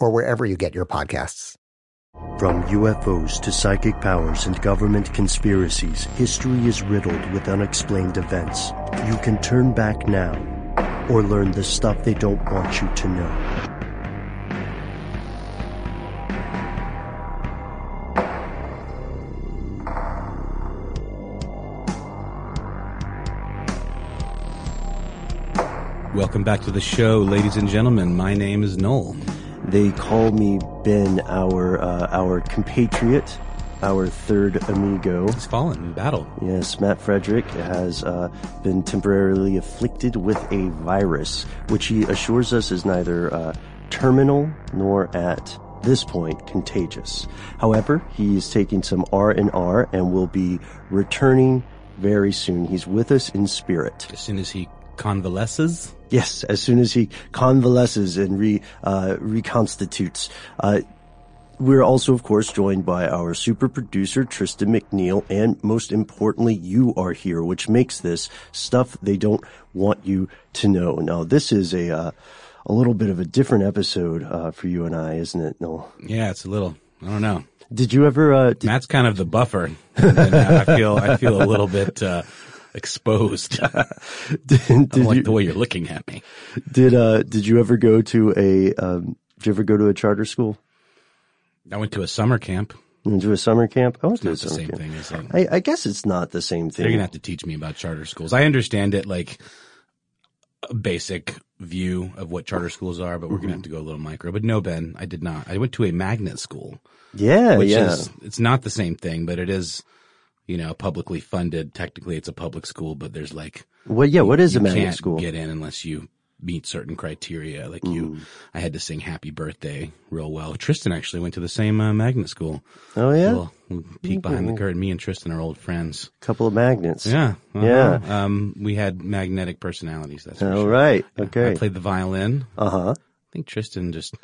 or wherever you get your podcasts. From UFOs to psychic powers and government conspiracies, history is riddled with unexplained events. You can turn back now or learn the stuff they don't want you to know. Welcome back to the show, ladies and gentlemen. My name is Noel. They call me Ben, our uh, our compatriot, our third amigo. He's fallen in battle. Yes, Matt Frederick has uh, been temporarily afflicted with a virus, which he assures us is neither uh, terminal nor at this point contagious. However, he is taking some R and R and will be returning very soon. He's with us in spirit. As soon as he convalesces. Yes, as soon as he convalesces and re uh, reconstitutes. Uh, we're also, of course, joined by our super producer, Tristan McNeil, and most importantly, you are here, which makes this stuff they don't want you to know. Now, this is a, uh, a little bit of a different episode, uh, for you and I, isn't it, Noel? Yeah, it's a little, I don't know. Did you ever, uh, did... Matt's kind of the buffer. I feel, I feel a little bit, uh, exposed. did, did like you, the way you're looking at me. Did uh did you ever go to a um did you ever go to a charter school? I went to a summer camp. You went to a summer camp? I was not the same camp. thing, is it? I, I guess it's not the same thing. You're gonna have to teach me about charter schools. I understand it like a basic view of what charter schools are, but we're mm-hmm. gonna have to go a little micro. But no, Ben, I did not. I went to a magnet school. Yeah, which yeah. is it's not the same thing, but it is you know, publicly funded. Technically, it's a public school, but there's like, well, yeah. What is a magnet can't school? Get in unless you meet certain criteria. Like mm. you, I had to sing "Happy Birthday" real well. Tristan actually went to the same uh, magnet school. Oh yeah. Little, peek behind the curtain. Me and Tristan are old friends. Couple of magnets. Yeah. Uh-huh. Yeah. Um, we had magnetic personalities. That's all sure. right. Okay. I played the violin. Uh huh. I think Tristan just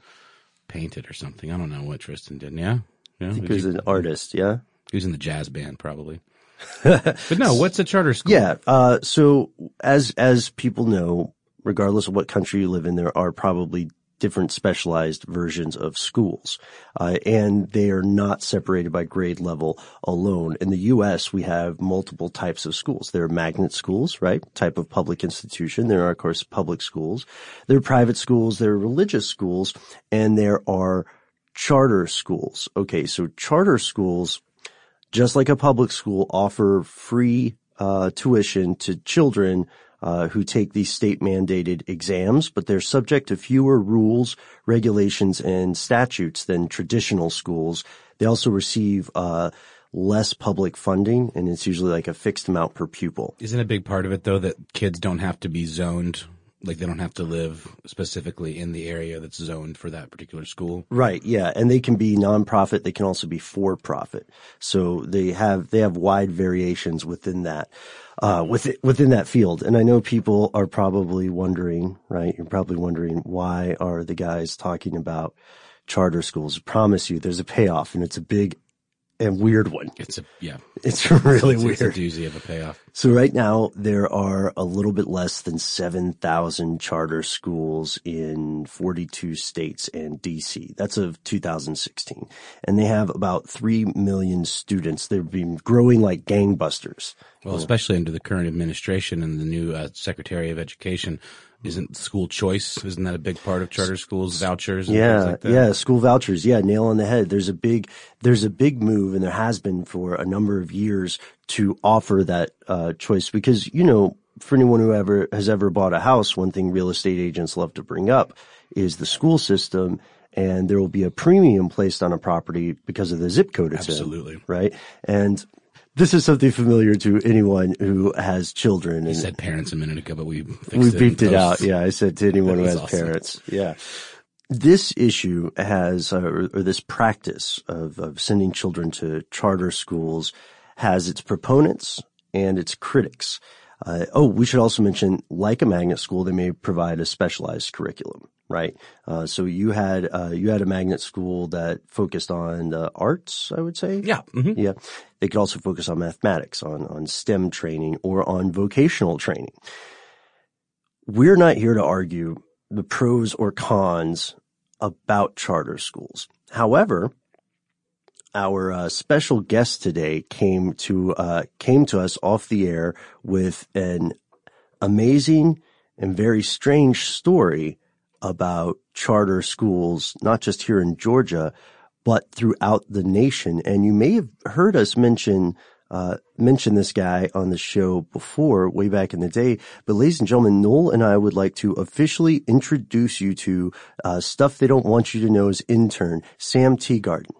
painted or something. I don't know what Tristan did. Yeah. Yeah. I think he was an artist. Yeah. He was in the jazz band, probably. but no, what's a charter school? Yeah. Uh, so as as people know, regardless of what country you live in, there are probably different specialized versions of schools, uh, and they are not separated by grade level alone. In the U.S., we have multiple types of schools. There are magnet schools, right? Type of public institution. There are, of course, public schools. There are private schools. There are religious schools, and there are charter schools. Okay, so charter schools just like a public school, offer free uh, tuition to children uh, who take these state mandated exams, but they're subject to fewer rules, regulations, and statutes than traditional schools. They also receive uh, less public funding, and it's usually like a fixed amount per pupil. Isn't a big part of it though that kids don't have to be zoned, like they don't have to live specifically in the area that's zoned for that particular school? Right, yeah, and they can be nonprofit. They can also be for profit. So they have they have wide variations within that uh, within within that field. And I know people are probably wondering, right? You're probably wondering why are the guys talking about charter schools? I promise you, there's a payoff, and it's a big and weird one. It's a yeah, It's really it's, weird. it's a doozy of a payoff. So right now there are a little bit less than 7,000 charter schools in 42 states and DC. That's of 2016. And they have about 3 million students. They've been growing like gangbusters. Well, especially under the current administration and the new uh, Secretary of Education, isn't school choice? Isn't that a big part of charter schools? Vouchers, and things Yeah, like that? yeah, school vouchers. Yeah, nail on the head. There's a big, there's a big move, and there has been for a number of years to offer that uh, choice because you know, for anyone who ever has ever bought a house, one thing real estate agents love to bring up is the school system, and there will be a premium placed on a property because of the zip code it's in, Absolutely. right? And this is something familiar to anyone who has children. You and said parents a minute ago, but we fixed we it beeped it post. out. Yeah, I said to anyone who has awesome. parents. Yeah. This issue has, uh, or, or this practice of, of sending children to charter schools has its proponents and its critics. Uh, oh, we should also mention, like a magnet school, they may provide a specialized curriculum, right? Uh, so you had uh, you had a magnet school that focused on the arts, I would say. Yeah. mhm. Yeah. They could also focus on mathematics, on, on STEM training or on vocational training. We're not here to argue the pros or cons about charter schools. However, our uh, special guest today came to uh, came to us off the air with an amazing and very strange story about charter schools, not just here in Georgia, but throughout the nation. And you may have heard us mention uh, mention this guy on the show before, way back in the day. But ladies and gentlemen, Noel and I would like to officially introduce you to uh, stuff they don't want you to know know's intern, Sam Teagarden.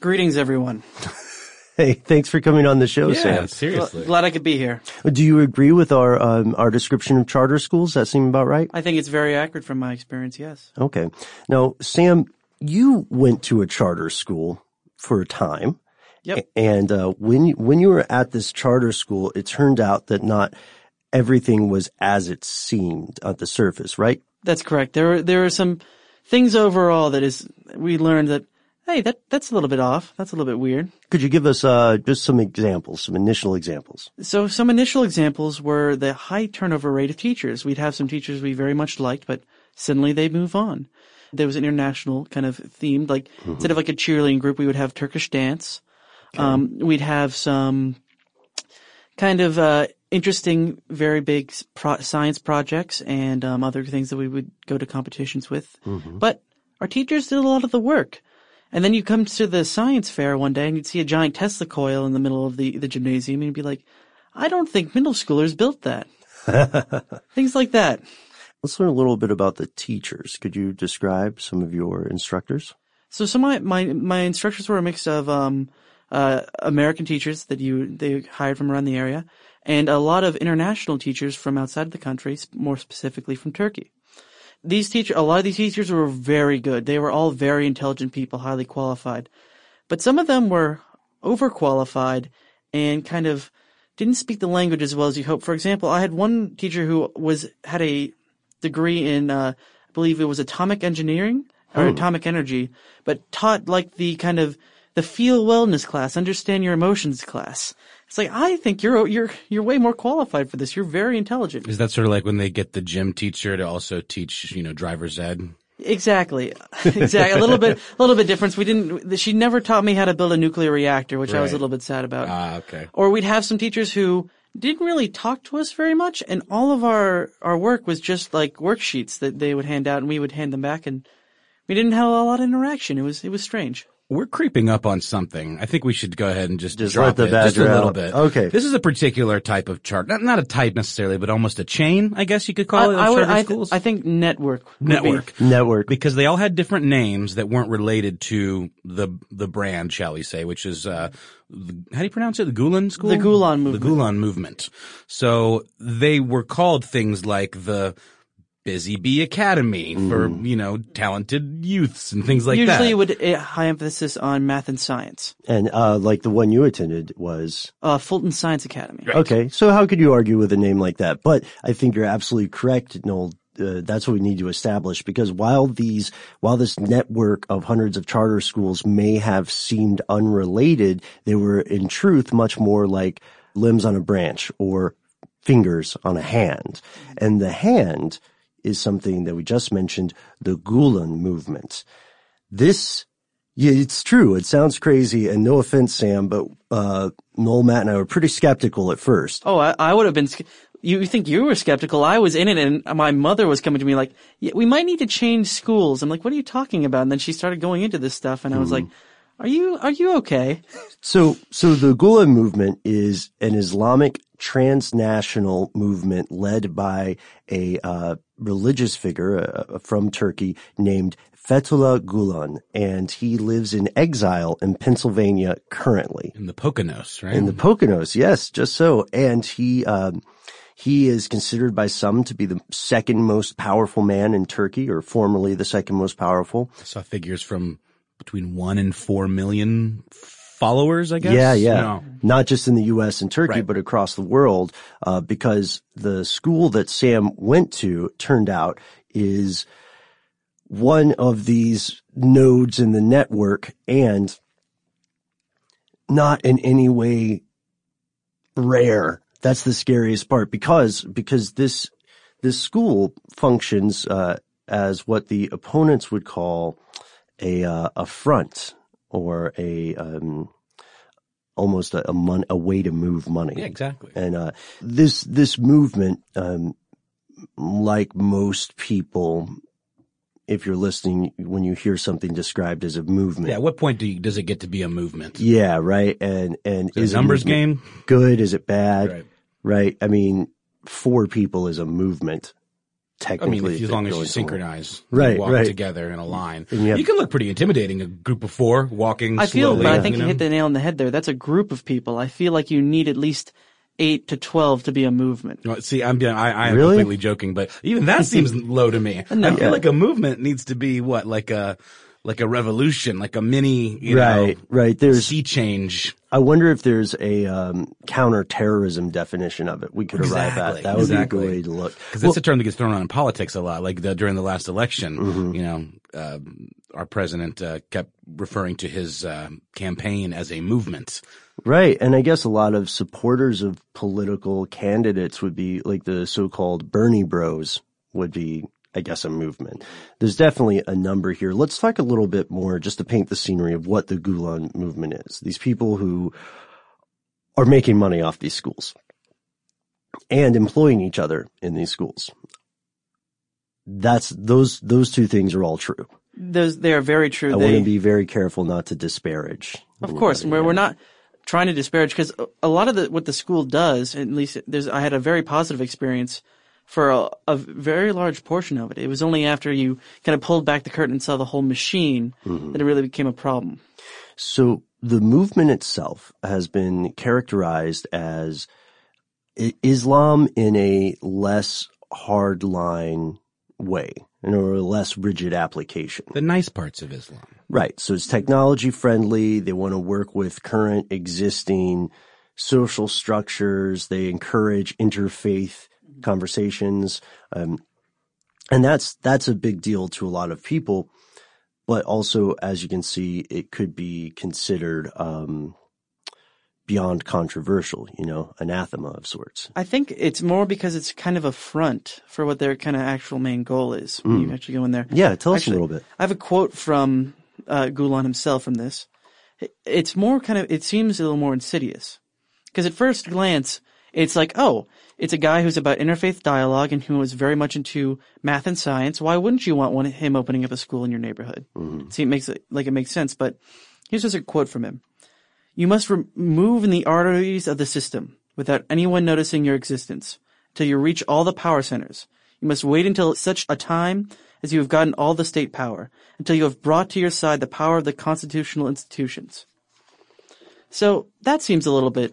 Greetings, everyone. Hey, thanks for coming on the show, Yeah, Sam. seriously. Glad I could be here. Do you agree with our um, our description of charter schools? That seem about right? I think it's very accurate from my experience, yes. Okay. Now, Sam, you went to a charter school for a time. Yep. And uh, when you, when you were at this charter school, it turned out that not everything was as it seemed at the surface, right? That's correct. There were, there are some things overall that is, we learned that, hey, that, that's a little bit off. That's a little bit weird. Could you give us uh, just some examples, some initial examples? So some initial examples were the high turnover rate of teachers. We'd have some teachers we very much liked, but suddenly they move on. There was an international kind of themed, like instead of like a cheerleading group, we would have Turkish dance. Um, we'd have some kind of uh, interesting, very big pro- science projects and um, other things that we would go to competitions with. But our teachers did a lot of the work. And then you come to the science fair one day and you'd see a giant Tesla coil in the middle of the, the gymnasium and you'd be like, I don't think middle schoolers built that. Things like that. Let's learn a little bit about the teachers. Could you describe some of your instructors? So some of my, my, my instructors were a mix of, um, uh, American teachers that you, they hired from around the area and a lot of international teachers from outside the country, more specifically from Turkey. These teacher, a lot of these teachers were very good. They were all very intelligent people, highly qualified. But some of them were overqualified and kind of didn't speak the language as well as you hope. For example, I had one teacher who was, had a degree in, uh, I believe it was atomic engineering or atomic energy, but taught like the kind of the feel wellness class, understand your emotions class. It's like, I think you're, you're, you're way more qualified for this. You're very intelligent. Is that sort of like when they get the gym teacher to also teach, you know, driver's ed? Exactly. exactly. A little bit, a little bit difference. We didn't, she never taught me how to build a nuclear reactor, which I was a little bit sad about. Ah, okay. or we'd have some teachers who didn't really talk to us very much and all of our, our work was just like worksheets that they would hand out and we would hand them back and we didn't have a lot of interaction. It was, it was strange. We're creeping up on something. I think we should go ahead and just, Just drop let the it just a little out. bit. Okay. This is a particular type of chart. Not, not a type necessarily, but almost a chain, I guess you could call it, I, I would. I, schools. I think network. would be- Network. Network. because they all had different names that weren't related to the the brand, shall we say, which is uh, the, how do you pronounce it? The Gulen School, The Gulen movement. the Gulen movement. So they were called things like the Busy Bee Academy for you know talented youths and things like Usually, that. Usually would uh, high emphasis on math and science. And, uh, like the one you attended was, Uh, Fulton Science Academy. okay. So how could you argue with a name like that? But I think you're absolutely correct, Noel. Uh, that's what we need to establish because while these, while this network of hundreds of charter schools may have seemed unrelated, they were in truth much more like limbs on a branch or fingers on a hand. And the hand is something that we just mentioned, the Gulen movement. This yeah, it's true. It sounds crazy, and no offense, Sam, but uh, Noel, Matt, and I were pretty skeptical at first. Oh, I, I would have been. You think you were skeptical? I was in it, and my mother was coming to me like, yeah, "We might need to change schools." I'm like, "What are you talking about?" And then she started going into this stuff, and I was like, "Are you are you okay?" So, so the Gulen movement is an Islamic transnational movement led by a uh, religious figure uh, from Turkey named Fethullah Gulen, and he lives in exile in Pennsylvania currently. in the Poconos, right? In the Poconos, yes, just so. And he, um, he is considered by some to be the second most powerful man in Turkey, or formerly the second most powerful. I saw figures from between one and four million followers. I guess. Yeah, yeah. No. Not just in the U.S. and Turkey, Right. but across the world, uh, because the school that Sam went to turned out is one of these nodes in the network and not in any way rare. That's the scariest part because, because this, this school functions, uh, as what the opponents would call a, uh, a front or a, um, almost a, a, mon- a way to move money. Yeah, exactly. And uh, this this movement, um, like most people, if you're listening, when you hear something described as a movement, Yeah. At what point do you, does it get to be a movement? yeah, right, and and Is a numbers game? good? Is it bad? Right. Right. I mean, four people is a movement. I mean, if, as long as you synchronize, Right, you walk right. together in a mm-hmm. line, And you can look pretty intimidating. A group of four walking I feel, slowly. but I think you you, hit the nail on the head there. That's a group of people. I feel like you need at least eight to twelve to be a movement. Well, See, I'm being, I, I am Really? completely joking, but even that seems low to me. I feel like a movement needs to be what, like a, like a revolution, like a mini, you Right, know, right. There's sea change. I wonder if there's a um, counterterrorism definition of it we could arrive Exactly, at. That would exactly. be a good way to look. Because that's a term that gets thrown around in politics a lot. Like the, during the last election, Mm-hmm. you know, uh, our president uh, kept referring to his uh, campaign as a movement. Right. And I guess a lot of supporters of political candidates would be like the so-called Bernie bros would be, I guess, a movement. There's definitely a number here. Let's talk a little bit more just to paint the scenery of what the Gulen movement is. These people who are making money off these schools and employing each other in these schools. That's those, those two things are all true. Those they are very true. I they, want to be very careful not to disparage. Of course, we're, we're not trying to disparage because a lot of the, what the school does, at least there's, I had a very positive experience for a, a very large portion of it. It was only after you kind of pulled back the curtain and saw the whole machine Mm-hmm. that it really became a problem. So the movement itself has been characterized as Islam in a less hardline way, and or a less rigid application. The nice parts of Islam. Right. So it's technology friendly. They want to work with current existing social structures. They encourage interfaith conversations. Um, and that's, that's a big deal to a lot of people. But also, as you can see, it could be considered, um, beyond controversial, you know, anathema of sorts. I think it's more because it's kind of a front for what their kind of actual main goal is when you actually go in there. Mm. Yeah. Tell us Actually, a little bit. I have a quote from uh, Gulen himself from this. It's more kind of, it seems a little more insidious. Because at first glance, it's like, oh, it's a guy who's about interfaith dialogue and who is very much into math and science. Why wouldn't you want one him opening up a school in your neighborhood? Mm-hmm. See, it makes it like it makes sense. But Here's just a quote from him. You must remove in the arteries of the system without anyone noticing your existence till you reach all the power centers. You must wait until such a time as you have gotten all the state power, until you have brought to your side the power of the constitutional institutions. So that seems a little bit,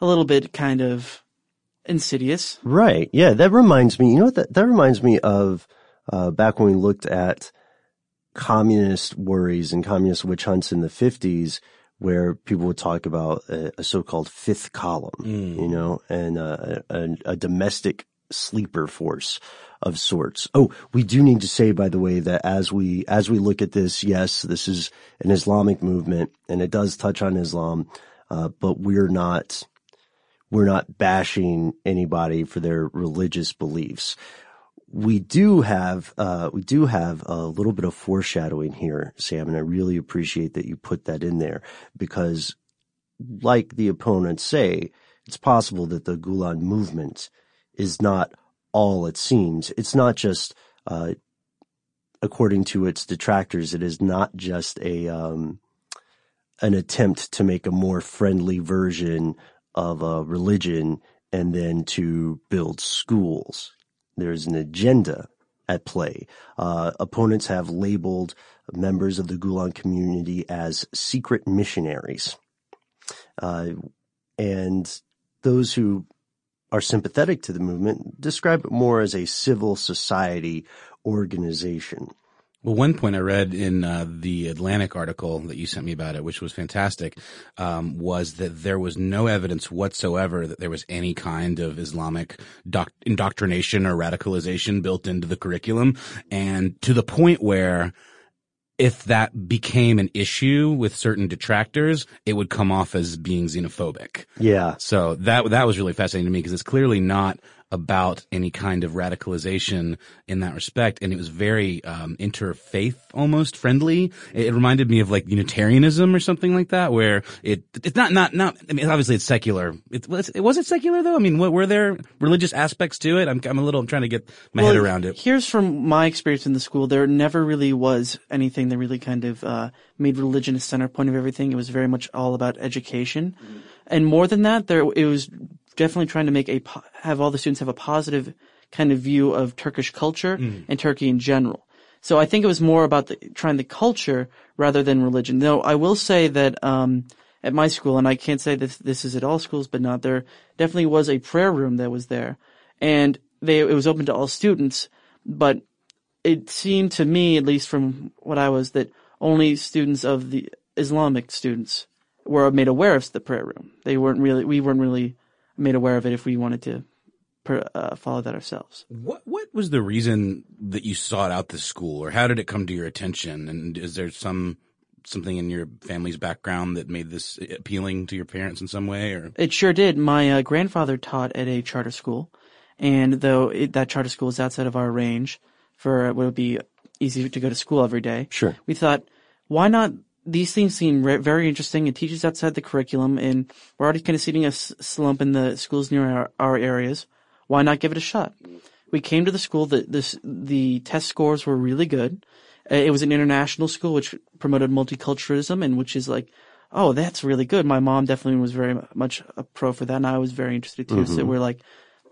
a little bit kind of insidious. Right. Yeah. That reminds me, you know what? That, that reminds me of, uh, back when we looked at communist worries and communist witch hunts in the fifties, where people would talk about a, a so-called fifth column, Mm. you know, and uh, a, a domestic sleeper force of sorts. Oh, we do need to say, by the way, that as we as we look at this, yes, this is an Islamic movement, and it does touch on Islam, uh, but we're not we're not bashing anybody for their religious beliefs. We do have uh, we do have a little bit of foreshadowing here, Sam, and I really appreciate that you put that in there because, like the opponents say, it's possible that the Gulen movement is not all it seems. It's not just, uh, according to its detractors, it is not just a um, an attempt to make a more friendly version of a religion and then to build schools. There's an agenda at play. Uh, opponents have labeled members of the Gulen community as secret missionaries. Uh, and those who are sympathetic to the movement describe it more as a civil society organization. Well, one point I read in uh, the Atlantic article that you sent me about it, which was fantastic, um, was that there was no evidence whatsoever that there was any kind of Islamic doc- indoctrination or radicalization built into the curriculum, and to the point where if that became an issue with certain detractors, it would come off as being xenophobic. Yeah. So that that was really fascinating to me because it's clearly not about any kind of radicalization in that respect, and it was very um, interfaith almost friendly. It, it reminded me of like Unitarianism or something like that, where it it's not not not. I mean, obviously it's secular. It was was it secular though? I mean, what, were there religious aspects to it? I'm I'm a little I'm trying to get my head around it. Here's from my experience in the school. There never really was anything that really kind of uh, made religion a center point of everything. It was very much all about education, and more than that, there it was definitely trying to make a have all the students have a positive kind of view of Turkish culture and Turkey in general. So I think it was more about the, trying the culture rather than religion. Though I will say that um, at my school, and I can't say this this is at all schools, but not there definitely was a prayer room that was there, and they it was open to all students, but it seemed to me, at least from what I was, that only students of the Islamic students were made aware of the prayer room. They weren't really, we weren't really made aware of it if we wanted to per, uh, follow that ourselves. What what was the reason that you sought out this school, or how did it come to your attention? And is there some something in your family's background that made this appealing to your parents in some way? Or It sure did. My uh, grandfather taught at a charter school, and though it, that charter school is outside of our range for what would be easy to go to school every day, Sure. we thought, why not? These things seem re- very interesting. It teaches outside the curriculum, and we're already kind of seeing a s- slump in the schools near our, our areas. Why not give it a shot? We came to the school. The this the test scores were really good. It was an international school which promoted multiculturalism, and which is like, oh, that's really good. My mom definitely was very much a pro for that, and I was very interested too. So mm-hmm. we're like,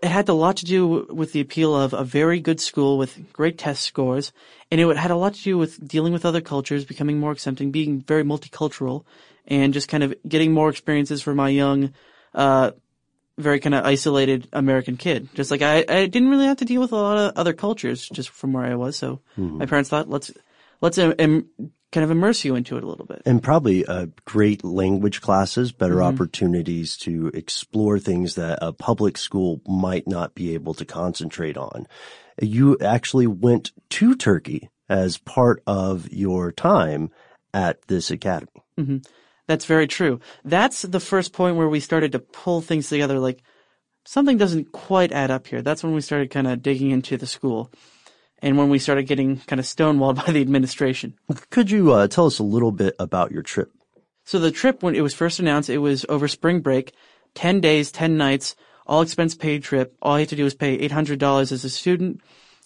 it had a lot to do with the appeal of a very good school with great test scores, and it had a lot to do with dealing with other cultures, becoming more accepting, being very multicultural, and just kind of getting more experiences for my young, uh, very kind of isolated American kid. Just like I, I didn't really have to deal with a lot of other cultures just from where I was. So my parents thought, let's let's um, kind of immerse you into it a little bit. And probably uh, great language classes, better opportunities to explore things that a public school might not be able to concentrate on. You actually went to Turkey as part of your time at this academy. That's very true. That's the first point where we started to pull things together. Like something doesn't quite add up here. That's when we started kind of digging into the school, and when we started getting kind of stonewalled by the administration. Could you uh, tell us a little bit about your trip? So the trip, when it was first announced, it was over spring break, 10 days, 10 nights, all expense paid trip. All you had to do was pay $800 as a student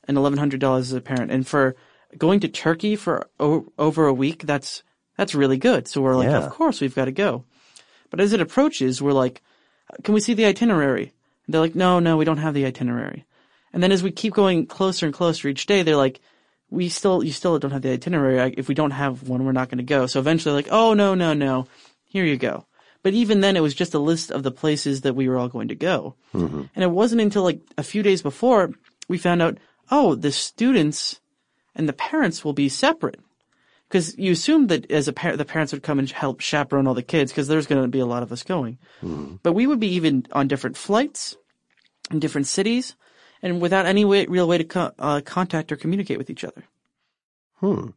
and $1,100 as a parent. And for going to Turkey for o- over a week, that's That's really good. So we're like, Yeah. of course we've got to go. But as it approaches, we're like, can we see the itinerary? And they're like, no, no, we don't have the itinerary. And then as we keep going closer and closer each day, they're like, we still, you still don't have the itinerary. If we don't have one, we're not going to go. So eventually like, oh, no, no, no. Here you go. But even then, it was just a list of the places that we were all going to go. Mm-hmm. And it wasn't until like a few days before we found out, oh, the students and the parents will be separate. Because you assumed that as a parent, the parents would come and help chaperone all the kids because there's going to be a lot of us going. Mm-hmm. But we would be even on different flights in different cities and without any way, real way to co- uh, contact or communicate with each other. Hmm.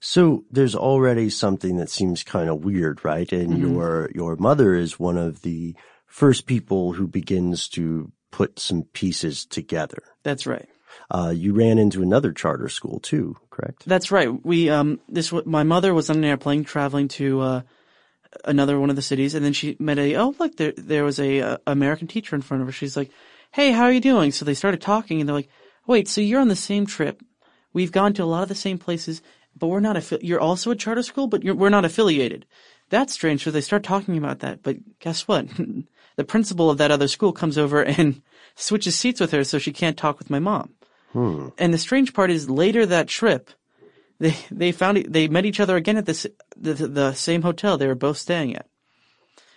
So there's already something that seems kind of weird, right? And Mm-hmm. your your mother is one of the first people who begins to put some pieces together. That's right. Uh, you ran into another charter school too, correct? That's right. We um this my mother was on an airplane traveling to uh another one of the cities, and then she met a oh look there there was a uh, American teacher in front of her. She's like, "Hey, how are you doing?" So they started talking, and they're like, "Wait, so you're on the same trip? We've gone to a lot of the same places, but we're not affi- You're also a charter school, but you're, we're not affiliated. That's strange." So they start talking about that, but guess what? the principal of that other school comes over and switches seats with her, so she can't talk with my mom. Hmm. And the strange part is later that trip, they they found it- they met each other again at this the, the same hotel they were both staying at,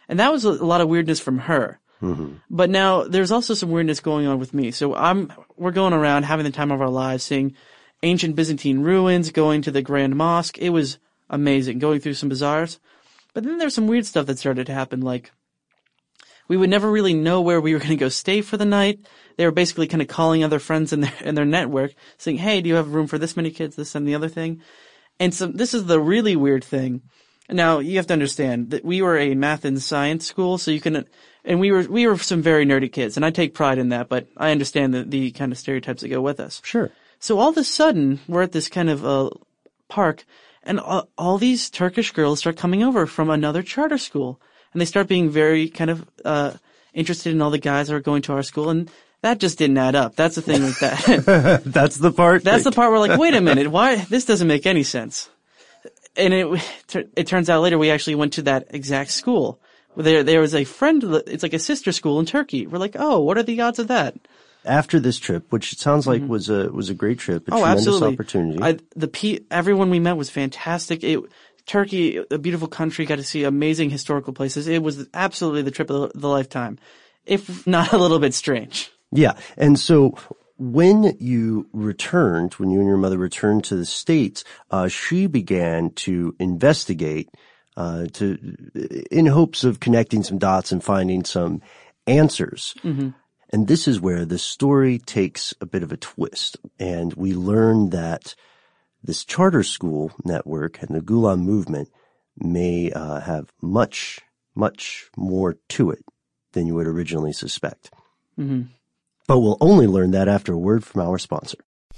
and that was a, lot of weirdness from her. Mm-hmm. But now there's also some weirdness going on with me. So I'm we're going around having the time of our lives, seeing ancient Byzantine ruins, going to the Grand Mosque. It was amazing, going through some bazaars. But then there's some weird stuff that started to happen, like we would never really know where we were going to go stay for the night. They were basically kind of calling other friends in their in their network, saying, "Hey, do you have room for this many kids? This and the other thing." And so this is the really weird thing. Now you have to understand that we were a math and science school, so you can, and we were we were some very nerdy kids, and I take pride in that. But I understand the the kind of stereotypes that go with us. Sure. So all of a sudden, we're at this kind of uh, park, and all, all these Turkish girls start coming over from another charter school, and they start being very kind of uh, interested in all the guys that are going to our school, and that just didn't add up. That's the thing with that. That's the part. That's the part where like, wait a minute, why this doesn't make any sense. And it it turns out later we actually went to that exact school. There there was a friend. It's like a sister school in Turkey. We're like, oh, what are the odds of that? after this trip, which it sounds like was a was a great trip, a Mm-hmm. Oh, tremendous absolutely. opportunity. I, the pe- everyone we met was fantastic. It, Turkey, a beautiful country, got to see amazing historical places. It was absolutely the trip of the, the lifetime, if not a little bit strange. Yeah. And so when you returned, when you and your mother returned to the States, uh, she began to investigate, uh, to, in hopes of connecting some dots and finding some answers. And this is where the story takes a bit of a twist. And we learn that this charter school network and the Gulen movement may uh, have much, much more to it than you would originally suspect. But we'll only learn that after a word from our sponsor.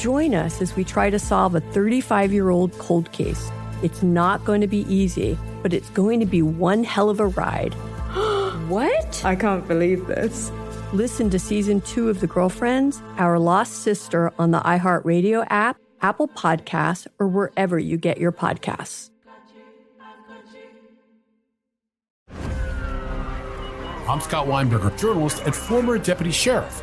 Join us as we try to solve a 35 year old cold case. It's not going to be easy, but it's going to be one hell of a ride. what? I can't believe this. Listen to season two of The Girlfriends, Our Lost Sister on the iHeartRadio app, Apple Podcasts, or wherever you get your podcasts. I'm Scott Weinberger, journalist and former deputy sheriff.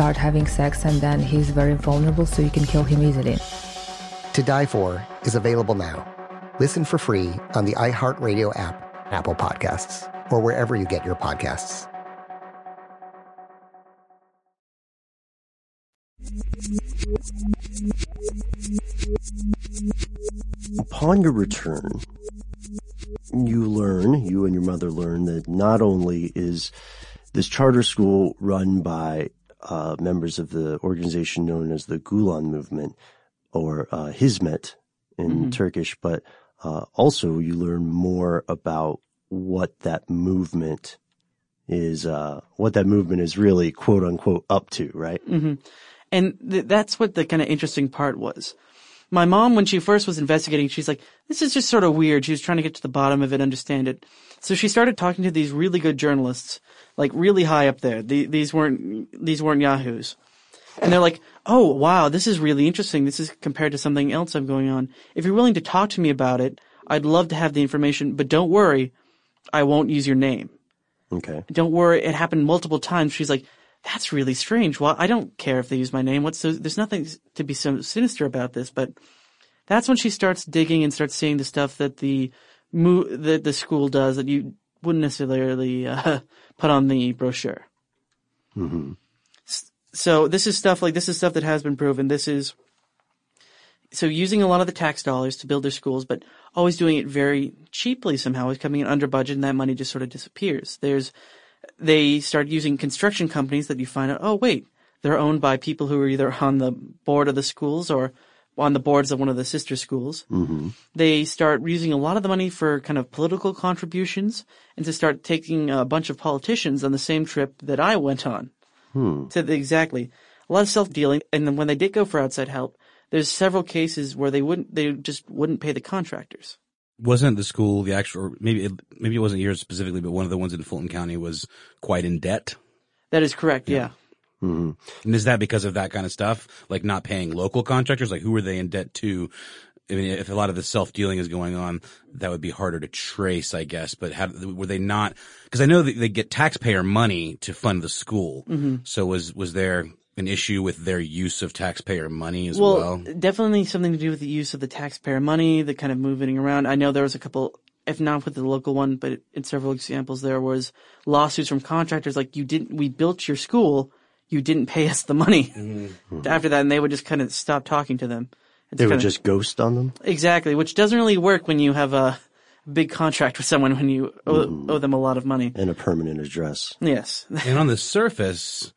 start having sex, and then he's very vulnerable, so you can kill him easily. To Die For is available now. Listen for free on the iHeartRadio app, Apple Podcasts, or wherever you get your podcasts. Upon your return, you learn, you and your mother learn that not only is this charter school run by uh, members of the organization known as the Gulen Movement, or uh, Hizmet in mm-hmm. Turkish, but uh, also you learn more about what that movement is, uh, what that movement is really quote unquote up to, right? Mm-hmm. And th- that's what the kind of interesting part was. My mom, when she first was investigating, she's like, this is just sort of weird. She was trying to get to the bottom of it, understand it. So she started talking to these really good journalists, like really high up there. The, these weren't, these weren't yahoos. And they're like, oh, wow, this is really interesting. This is compared to something else I'm going on. If you're willing to talk to me about it, I'd love to have the information, but don't worry, I won't use your name. Okay. Don't worry, it happened multiple times. She's like, that's really strange. Well, I don't care if they use my name. What's so, there's nothing to be so sinister about this, but that's when she starts digging and starts seeing the stuff that the that the school does that you wouldn't necessarily uh, put on the brochure. Mm-hmm. So this is stuff like this is stuff that has been proven. This is so using a lot of the tax dollars to build their schools, but always doing it very cheaply somehow, is coming in under budget, and that money just sort of disappears. There's they start using construction companies that you find out, oh wait, they're owned by people who are either on the board of the schools or on the boards of one of the sister schools. Mm-hmm. They start using a lot of the money for kind of political contributions and to start taking a bunch of politicians on the same trip that I went on. Hmm. So exactly. A lot of self-dealing. And then when they did go for outside help, there's several cases where they wouldn't, they just wouldn't pay the contractors wasn't the school the actual, or maybe it, maybe it wasn't yours specifically, but one of the ones in Fulton County was quite in debt. That is correct. Yeah. yeah. Mm-hmm. And is that because of that kind of stuff, like not paying local contractors? Like who are they in debt to? I mean, if a lot of the self dealing is going on, that would be harder to trace, I guess. But have, were they not? Because I know that they get taxpayer money to fund the school. Mm-hmm. So was was there an issue with their use of taxpayer money as well, well? Definitely something to do with the use of the taxpayer money, the kind of moving around. I know there was a couple, if not with the local one, but in several examples there was lawsuits from contractors like you didn't, we built your school, you didn't pay us the money Mm-hmm. after that. And they would just kind of stop talking to them. It's They would kinda- just ghost on them. Exactly, which doesn't really work when you have a big contract with someone when you owe, Mm-hmm. owe them a lot of money. And a permanent address. Yes. and on the surface,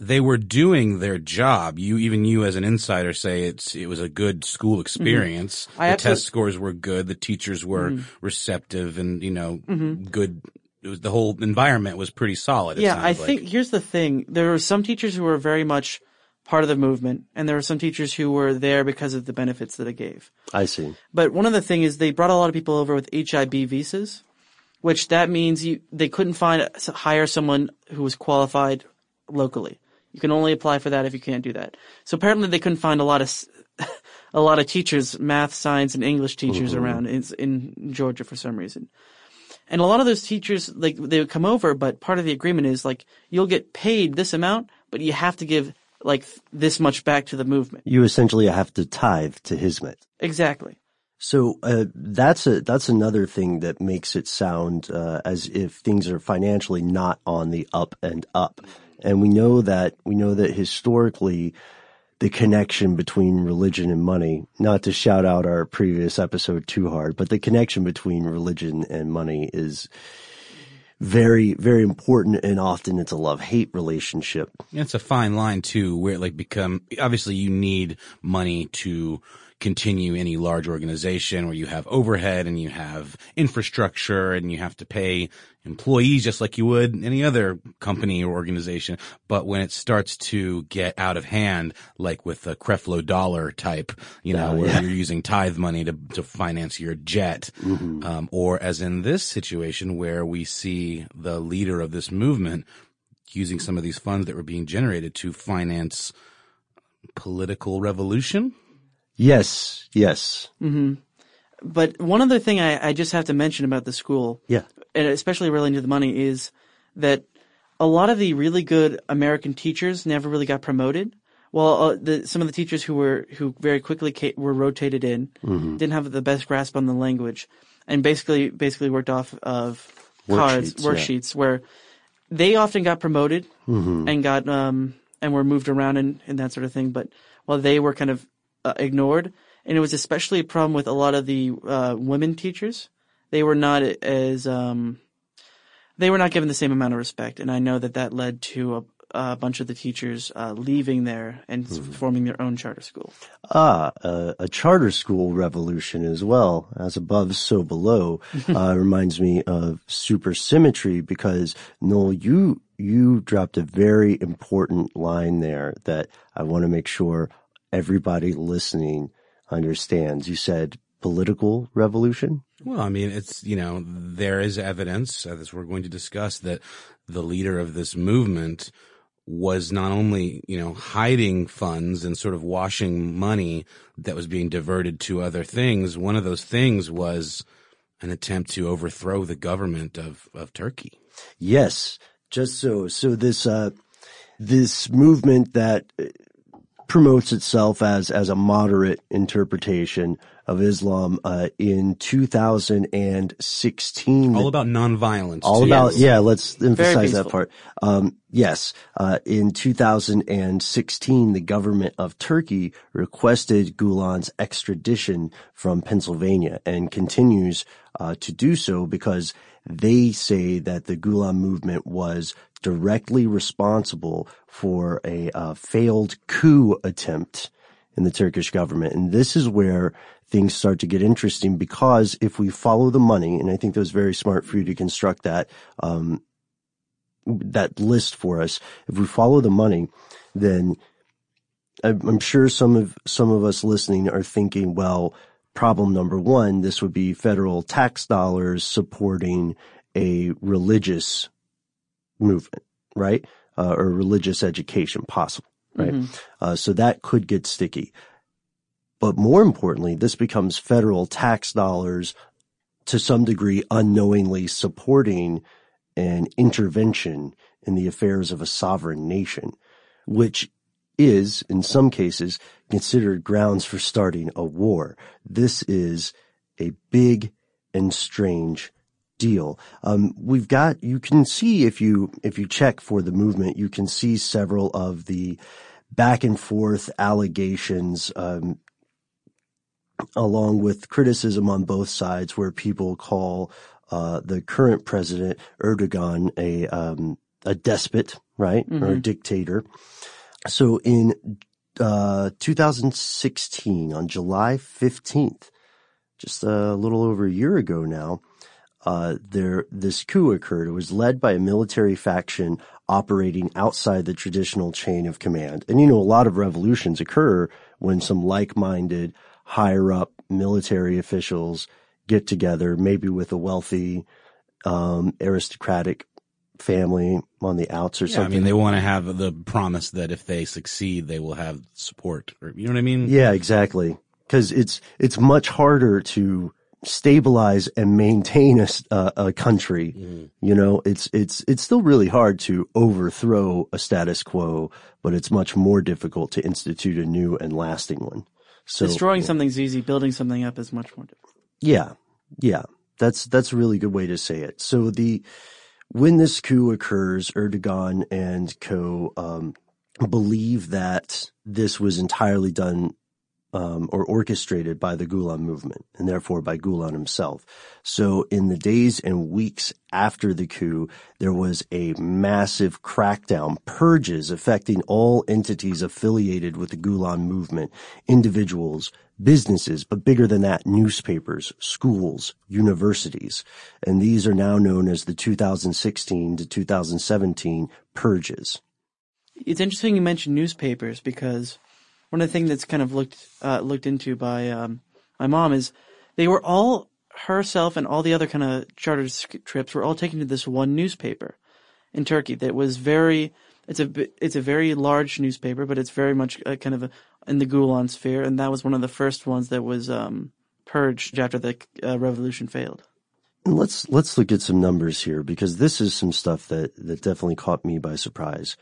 they were doing their job. You, even you as an insider say it's, it was a good school experience. Mm-hmm. The absolute- test scores were good. The teachers were Mhm. receptive and, you know, Mhm. good. It was, the whole environment was pretty solid. It yeah, I like. think here's the thing. There were some teachers who were very much part of the movement, and there were some teachers who were there because of the benefits that it gave. I see. But one of the thing is they brought a lot of people over with H-1B visas, which that means you they couldn't find hire someone who was qualified locally. You can only apply for that if you can't do that. So apparently they couldn't find a lot of s- a lot of teachers, math, science, and English teachers Mhm. around in, in Georgia for some reason. And a lot of those teachers, like, they would come over, but part of the agreement is like, you'll get paid this amount, but you have to give like this much back to the movement. You essentially have to tithe to Hizmet. Exactly. So uh, that's a that's another thing that makes it sound uh, as if things are financially not on the up and up. And we know that we know that historically the connection between religion and money, not to shout out our previous episode too hard, but the connection between religion and money is very, very important and often it's a love-hate relationship. It's a fine line too, where it like become, obviously you need money to continue any large organization where you have overhead and you have infrastructure and you have to pay employees just like you would any other company or organization. But when it starts to get out of hand, like with the Creflo Dollar type, you know, Oh, where yeah. you're using tithe money to, to finance your jet, Mm-hmm. um, or as in this situation where we see the leader of this movement using some of these funds that were being generated to finance political revolution. Yes, yes. hmm But one other thing I, I just have to mention about the school, Yeah. and especially relating to the money, is that a lot of the really good American teachers never really got promoted. Well, uh, the, some of the teachers who were who very quickly ca- were rotated in Mhm. didn't have the best grasp on the language, and basically basically worked off of cards, Worksheets, yeah. where they often got promoted Mhm. and got um and were moved around and, and that sort of thing. But while they were kind of uh, ignored, and it was especially a problem with a lot of the uh, women teachers. They were not as um they were not given the same amount of respect, and I know that that led to a, a bunch of the teachers uh, leaving there and Mm-hmm. forming their own charter school. Ah, uh, a charter school revolution as well, as above, so below, uh, reminds me of supersymmetry because Noel, you, you dropped a very important line there that I want to make sure everybody listening understands. You said political revolution? Well, I mean, it's, you know, there is evidence, as we're going to discuss, that the leader of this movement was not only, you know, hiding funds and sort of washing money that was being diverted to other things. One of those things was an attempt to overthrow the government of, of Turkey. Yes, just so. So this, uh, this movement that promotes itself as, as a moderate interpretation of Islam, uh, in 2016. All about nonviolence. All too. about, yeah, let's emphasize that part. Um, yes, uh, in 2016, the government of Turkey requested Gulen's extradition from Pennsylvania and continues, uh, to do so because they say that the Gulen movement was directly responsible for a, uh, failed coup attempt in the Turkish government. And this is where things start to get interesting because if we follow the money, and I think that was very smart for you to construct that, um, that list for us. If we follow the money, then I'm I'm sure some of, some of us listening are thinking, well, problem number one, this would be federal tax dollars supporting a religious movement, right? Uh, or religious education possible, right? Mhm. Uh, so that could get sticky. But more importantly, this becomes federal tax dollars to some degree unknowingly supporting an intervention in the affairs of a sovereign nation, which is, in some cases, considered grounds for starting a war. This is a big and strange deal. Um, we've got, you can see if you, if you check for the movement, you can see several of the back and forth allegations, um, along with criticism on both sides where people call, uh, the current president Erdogan a, um, a despot, right? Mm-hmm. Or a mm-hmm. dictator. So in, uh, 2016 on July 15th, just a little over a year ago now, uh, there this coup occurred. It was led by a military faction operating outside the traditional chain of command. And you know, a lot of revolutions occur when some like-minded, higher up military officials get together, maybe with a wealthy, um, aristocratic family on the outs or yeah, something. I mean, they want to have the promise that if they succeed, they will have support. Or, you know what I mean? Yeah, exactly. Because it's it's much harder to stabilize and maintain a, a country. Mm. You know, it's, it's, it's still really hard to overthrow a status quo, but it's much more difficult to institute a new and lasting one. So destroying something's easy. Building something up is much more difficult. Yeah. Yeah. That's, that's a really good way to say it. So the, when this coup occurs, Erdogan and co, um, believe that this was entirely done um, or orchestrated by the Gulen movement and therefore by Gulen himself. So in the days and weeks after the coup, there was a massive crackdown, purges affecting all entities affiliated with the Gulen movement, individuals, businesses, but bigger than that, newspapers, schools, universities. And these are now known as the 2016 to 2017 purges. It's interesting you mentioned newspapers because one of the things that's kind of looked uh, looked into by um, my mom is they were all herself and all the other kind of charter trips were all taken to this one newspaper in Turkey that was very it's a it's a very large newspaper but it's very much a, kind of a, in the Gulen sphere and that was one of the first ones that was um, purged after the uh, revolution failed. let's let's look at some numbers here because this is some stuff that that definitely caught me by surprise.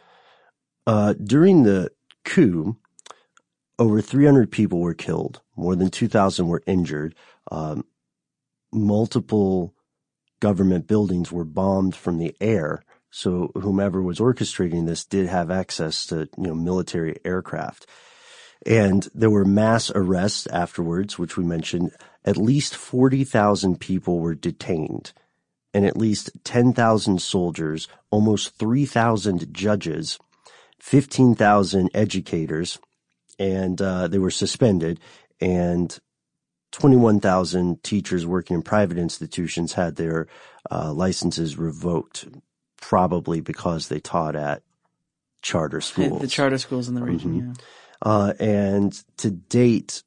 Uh, during the coup, over 300 people were killed. More than 2,000 were injured. Um, multiple government buildings were bombed from the air. So whomever was orchestrating this did have access to, you know, military aircraft. And there were mass arrests afterwards, which we mentioned. At least 40,000 people were detained and at least 10,000 soldiers, almost 3,000 judges, 15,000 educators, and uh, they were suspended, and 21,000 teachers working in private institutions had their uh, licenses revoked, probably because they taught at charter schools. The charter schools in the region, mm-hmm. yeah. Uh, and to date,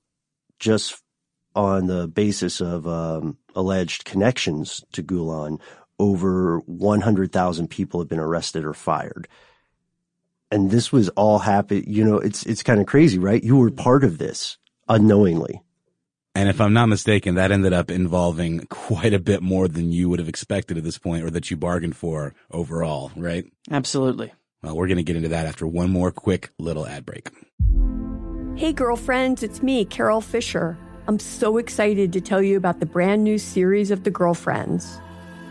just on the basis of um, alleged connections to Gulen, over 100,000 people have been arrested or fired and this was all happen. You know, it's it's kind of crazy, right? You were part of this unknowingly. And if I'm not mistaken, that ended up involving quite a bit more than you would have expected at this point or that you bargained for overall, right? Absolutely. Well, we're going to get into that after one more quick little ad break. Hey, girlfriends, it's me, Carol Fisher. I'm so excited to tell you about the brand new series of The Girlfriends.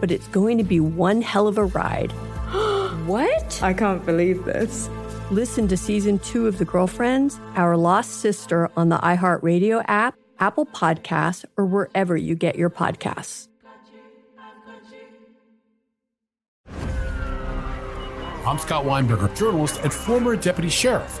but it's going to be one hell of a ride. what? I can't believe this. Listen to season two of The Girlfriends, Our Lost Sister on the iHeartRadio app, Apple Podcasts, or wherever you get your podcasts. I'm Scott Weinberger, journalist and former deputy sheriff.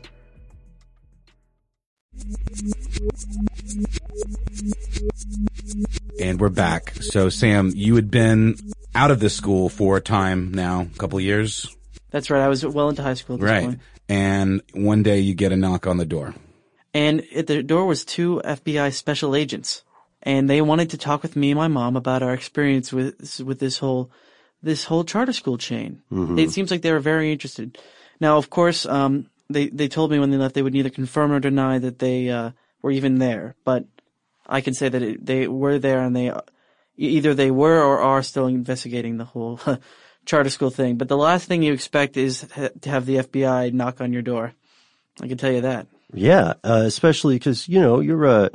And we're back. So, Sam, you had been out of this school for a time now, a couple of years, That's right. I was well into high school at this right? point. And one day you get a knock on the door. And at the door was two FBI special agents, and they wanted to talk with me and my mom about our experience with with this whole this whole charter school chain. Mhm. It seems like they were very interested. Now, of course, um, they they told me when they left they would neither confirm or deny that they uh, were even there, but I can say that it, they were there, and they e- either they were or are still investigating the whole charter school thing. But the last thing you expect is to have the FBI knock on your door. I can tell you that. Yeah, uh, especially because you know you're a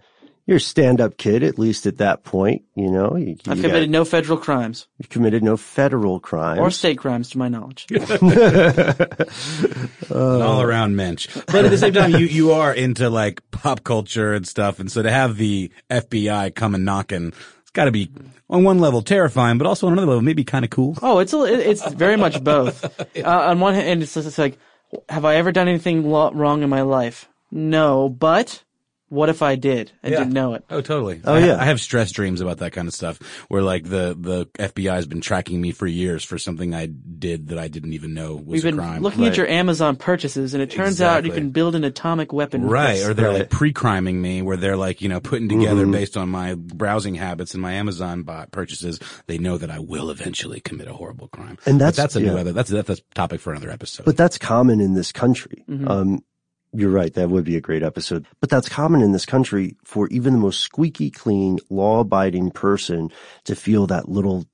you're a stand up kid at least at that point. You know, you, I've committed got- no federal crimes you've committed no federal crimes or state crimes, to my knowledge. An all around mensch. But at the same time, you, you are into like pop culture and stuff. And so to have the FBI come and knocking, it's got to be on one level terrifying, but also on another level, maybe kind of cool. Oh, it's a, it's very much both. Uh, on one hand, it's it's like, have I ever done anything lo- wrong in my life? No, but what if I did and Yeah. didn't know it? Oh, totally. Oh, I, yeah. I have stress dreams about that kind of stuff where like the, the FBI has been tracking me for years for something I did that I didn't even know was We've a been crime. looking at your Amazon purchases, and it turns out you can build an atomic weapon. Right, or they're like pre-criming me, where they're like, you know, putting together Mhm. based on my browsing habits and my Amazon bot purchases. They know that I will eventually commit a horrible crime, And But that's- that's a new other. That's that's a topic for another episode. But that's common in this country. Mm-hmm. Mhm. Um, You're right. That would be a great episode. But that's common in this country for even the most squeaky clean, law abiding person to feel that little,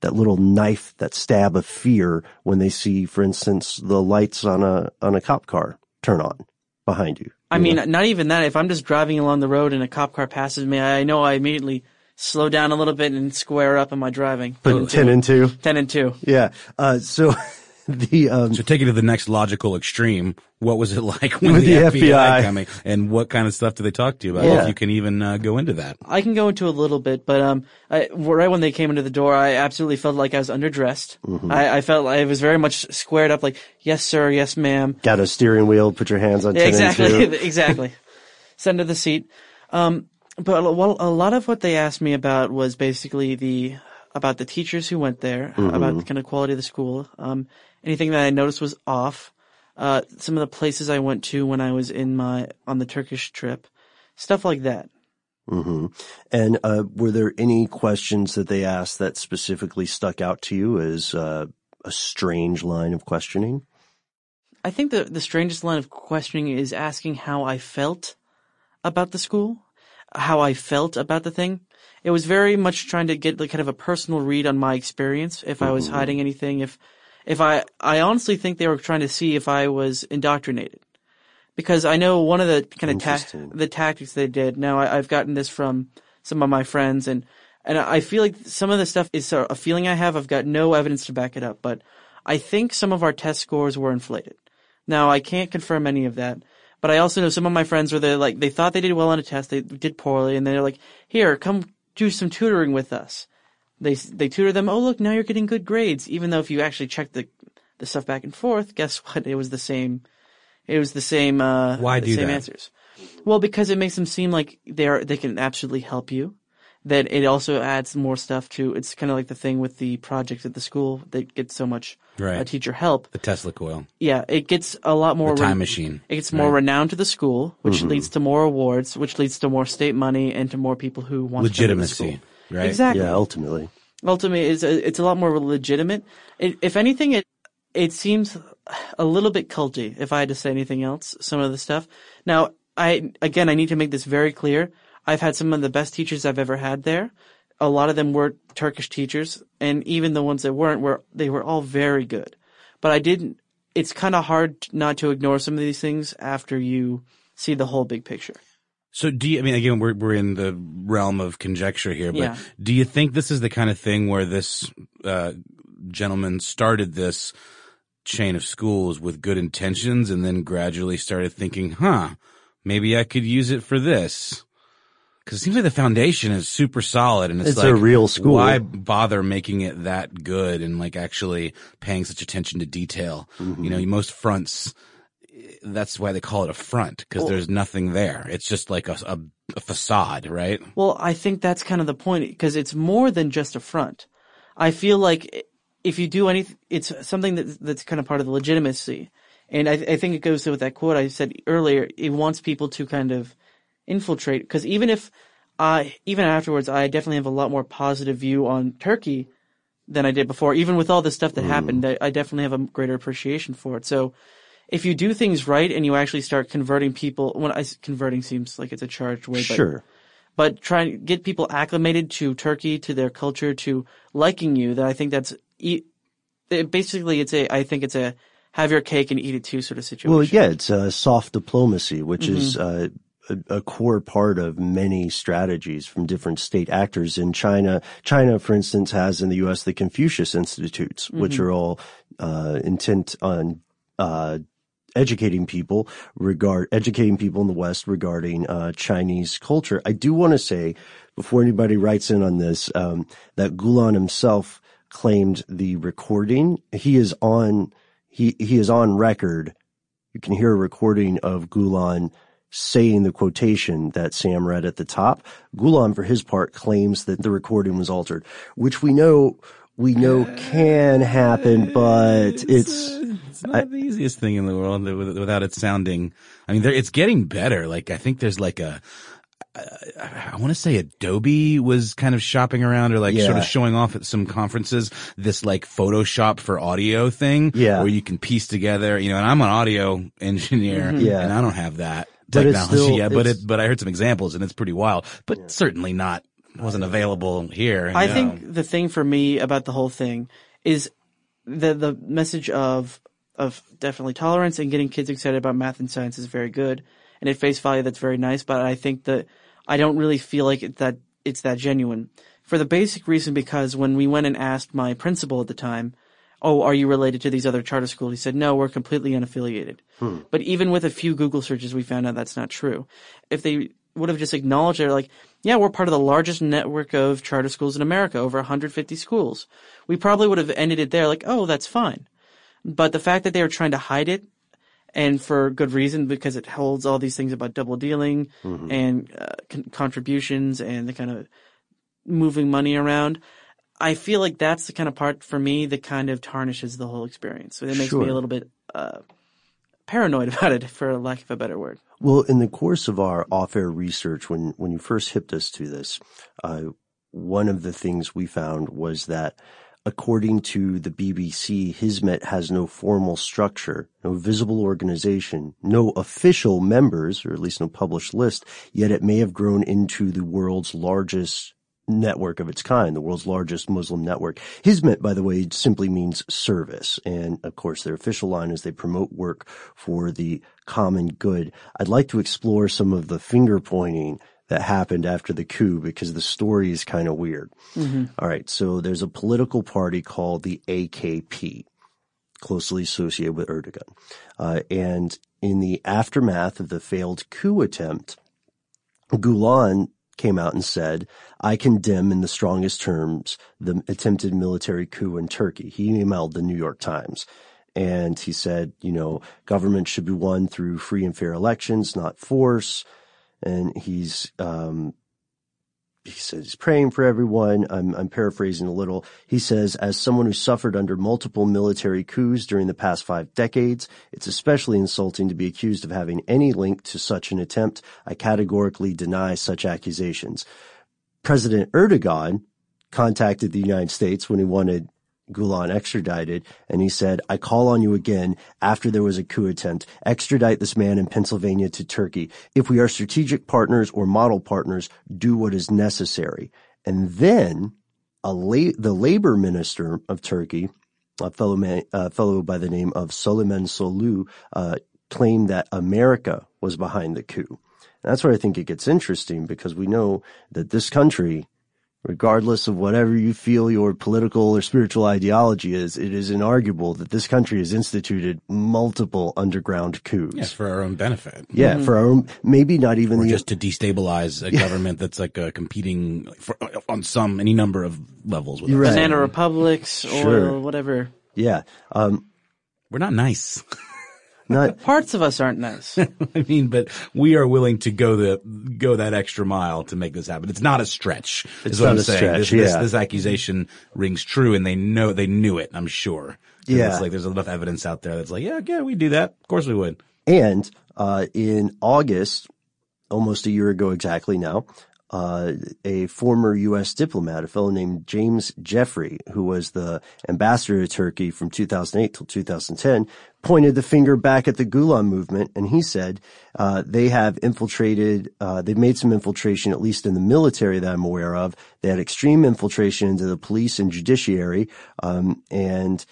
that little knife, that stab of fear when they see, for instance, the lights on a, on a cop car turn on behind you. I mean, not even that. If I'm just driving along the road and a cop car passes me, I know I immediately slow down a little bit and square up in my driving. Put 10 and 2. 10 and 2. Yeah. Uh, so the, um, so take it to the next logical extreme. What was it like when With the, the FBI, FBI? coming and what kind of stuff do they talk to you about? Yeah. If you can even uh, go into that. I can go into a little bit, but um, I, right when they came into the door, I absolutely felt like I was underdressed. Mhm. I, I felt like I was very much squared up, like yes sir, yes ma'am. got a steering wheel, put your hands on 10 exactly, and 2. exactly. Send to the seat. Um, but a, well, a lot of what they asked me about was basically the about the teachers who went there, Mhm. about the kind of quality of the school. Um, anything that I noticed was off. Uh, some of the places I went to when I was in my on the Turkish trip, stuff like that. hmm And uh, were there any questions that they asked that specifically stuck out to you as uh, a strange line of questioning? I think the the strangest line of questioning is asking how I felt about the school, how I felt about the thing. It was very much trying to get like kind of a personal read on my experience. If I was Mhm. hiding anything, if if I I honestly think they were trying to see if I was indoctrinated, because I know one of the kind of ta- the tactics they did. Now I, I've gotten this from some of my friends, and and I feel like some of the stuff is a feeling I have. I've got no evidence to back it up, but I think some of our test scores were inflated. Now I can't confirm any of that, but I also know some of my friends were there like they thought they did well on a test, they did poorly, and they're like, "Here, come do some tutoring with us." They they tutor them. Oh, look, now you're getting good grades, even though if you actually check the the stuff back and forth, guess what? It was the same. It was the same. Uh, Why the do same that? answers? Well, because it makes them seem like they're they can absolutely help you. That it also adds more stuff to. It's kind of like the thing with the project at the school that gets so much Right. uh, teacher help. The Tesla coil. Yeah, it gets a lot more The time machine, It gets more right. renowned to the school, which Mhm. leads to more awards, which leads to more state money and to more people who want to come to the Legitimacy, school. Right? Exactly. Yeah, ultimately. Ultimately, it's a, it's a lot more legitimate. It, if anything, it it seems a little bit culty. If I had to say anything else, some of the stuff. Now, I again, I need to make this very clear. I've had some of the best teachers I've ever had there. A lot of them were Turkish teachers, and even the ones that weren't were they were all very good. But I didn't. It's kind of hard not to ignore some of these things after you see the whole big picture. So do you, I mean, again, we're, we're in the realm of conjecture here, but Yeah. do you think this is the kind of thing where this, uh, gentleman started this chain of schools with good intentions and then gradually started thinking, huh, maybe I could use it for this? Cause it seems like the foundation is super solid and it's, It's like, a real school. Why bother making it that good and like actually paying such attention to detail? Mm-hmm. You know, most fronts, that's why they call it a front because Well- there's nothing there. It's just like a, a, a facade, right? Well, I think that's kind of the point because it's more than just a front. I feel like if you do anything, it's something that, that's kind of part of the legitimacy. And I, I think it goes with that quote I said earlier. It wants people to kind of infiltrate because even if I, even afterwards, I definitely have a lot more positive view on Turkey than I did before. Even with all the stuff that mm. happened, I, I definitely have a greater appreciation for it. So if you do things right and you actually start converting people, when I converting seems like it's a charged word, but Sure. but try to get people acclimated to Turkey, to their culture, to liking you, then I think that's e- it- basically it's a I think it's a have your cake and eat it too sort of situation. Well, yeah, it's uh, soft diplomacy, which is Mhm. uh, a, a core part of many strategies from different state actors in China. China, for instance, has in the U.S. the Confucius Institutes, which Mhm. are all uh, intent on uh, educating people regard educating people in the West regarding uh, Chinese culture. I do want to say before anybody writes in on this um, that Gulen himself claimed the recording. He is on he he is on record. You can hear a recording of Gulen saying the quotation that Sam read at the top. Gulen, for his part, claims that the recording was altered, which we know we know can happen, but it's It's not the easiest thing in the world without it sounding. I mean, there, it's getting better. Like I think there's like a. I want to say Adobe was kind of shopping around or like Yeah. sort of showing off at some conferences this like Photoshop for audio thing. Yeah. Where you can piece together, you know, and I'm an audio engineer Mhm. Yeah. and I don't have that But it's technology still- yet, but it, but I heard some examples and it's pretty wild, but certainly not, wasn't available here. I no. think the thing for me about the whole thing is the the message of of definitely tolerance and getting kids excited about math and science is very good, and at face value that's very nice. But I think that I don't really feel like it, that it's that genuine for the basic reason because when we went and asked my principal at the time, "Oh, are you related to these other charter schools?" He said, "No, we're completely unaffiliated." Hmm. But even with a few Google searches, we found out that's not true. If they would have just acknowledged it, like, yeah, we're part of the largest network of charter schools in America, over 150 schools. We probably would have ended it there, like, oh, that's fine. But the fact that they were trying to hide it, and for good reason, because it holds all these things about double dealing Mhm. and uh, con- contributions and the kind of moving money around. I feel like that's the kind of part for me that kind of tarnishes the whole experience. So it makes me a little bit uh, paranoid about it, for lack of a better word. Well, in the course of our off-air research, when when you first hipped us to this, uh, one of the things we found was that, according to the BBC, Hizmet has no formal structure, no visible organization, no official members, or at least no published list. Yet it may have grown into the world's largest network of its kind, the world's largest Muslim network. Hizmet, by the way, simply means service. And of course, their official line is they promote work for the common good. I'd like to explore some of the finger pointing that happened after the coup because the story is kind of weird. Mhm. All right. So there's a political party called the AKP, closely associated with Erdogan. Uh, and in the aftermath of the failed coup attempt, Gulen came out and said, I condemn in the strongest terms the attempted military coup in Turkey. He emailed the New York Times and he said, you know, government should be won through free and fair elections, not force. And he's, um, he's praying for everyone. I'm, I'm paraphrasing a little. He says, as someone who suffered under multiple military coups during the past five decades, it's especially insulting to be accused of having any link to such an attempt. I categorically deny such accusations. President Erdogan contacted the United States when he wanted Gulen extradited, and he said, I call on you again after there was a coup attempt. Extradite this man in Pennsylvania to Turkey. If we are strategic partners or model partners, do what is necessary. And then a la- the labor minister of Turkey, a fellow man, a fellow by the name of Suleyman Soylu, uh, claimed that America was behind the coup. And that's where I think it gets interesting because we know that this country regardless of whatever you feel your political or spiritual ideology is, it is inarguable that this country has instituted multiple underground coups. Yes, for our own benefit. Yeah, for our own, maybe not even or the, just to destabilize a government that's like uh, competing for, on some any number of levels with us. Banana republics or Sure. whatever. yeah, um, We're not nice. not, Parts of us aren't nice. I mean, but we are willing to go the go that extra mile to make this happen. It's not a stretch. It's is what not I'm a saying. stretch, This, this, yeah. this accusation rings true, and they know they knew it. I'm sure. Yeah. it's like there's enough evidence out there that's like, yeah, yeah, we do that. Of course we would. And uh, in August, almost a year ago exactly now, uh, a former U.S. diplomat, a fellow named James Jeffrey, who was the ambassador to Turkey from 2008 till 2010, pointed the finger back at the Gulen movement, and he said uh, they have infiltrated. Uh, they've made some infiltration, at least in the military that I'm aware of. They had extreme infiltration into the police and judiciary, um, and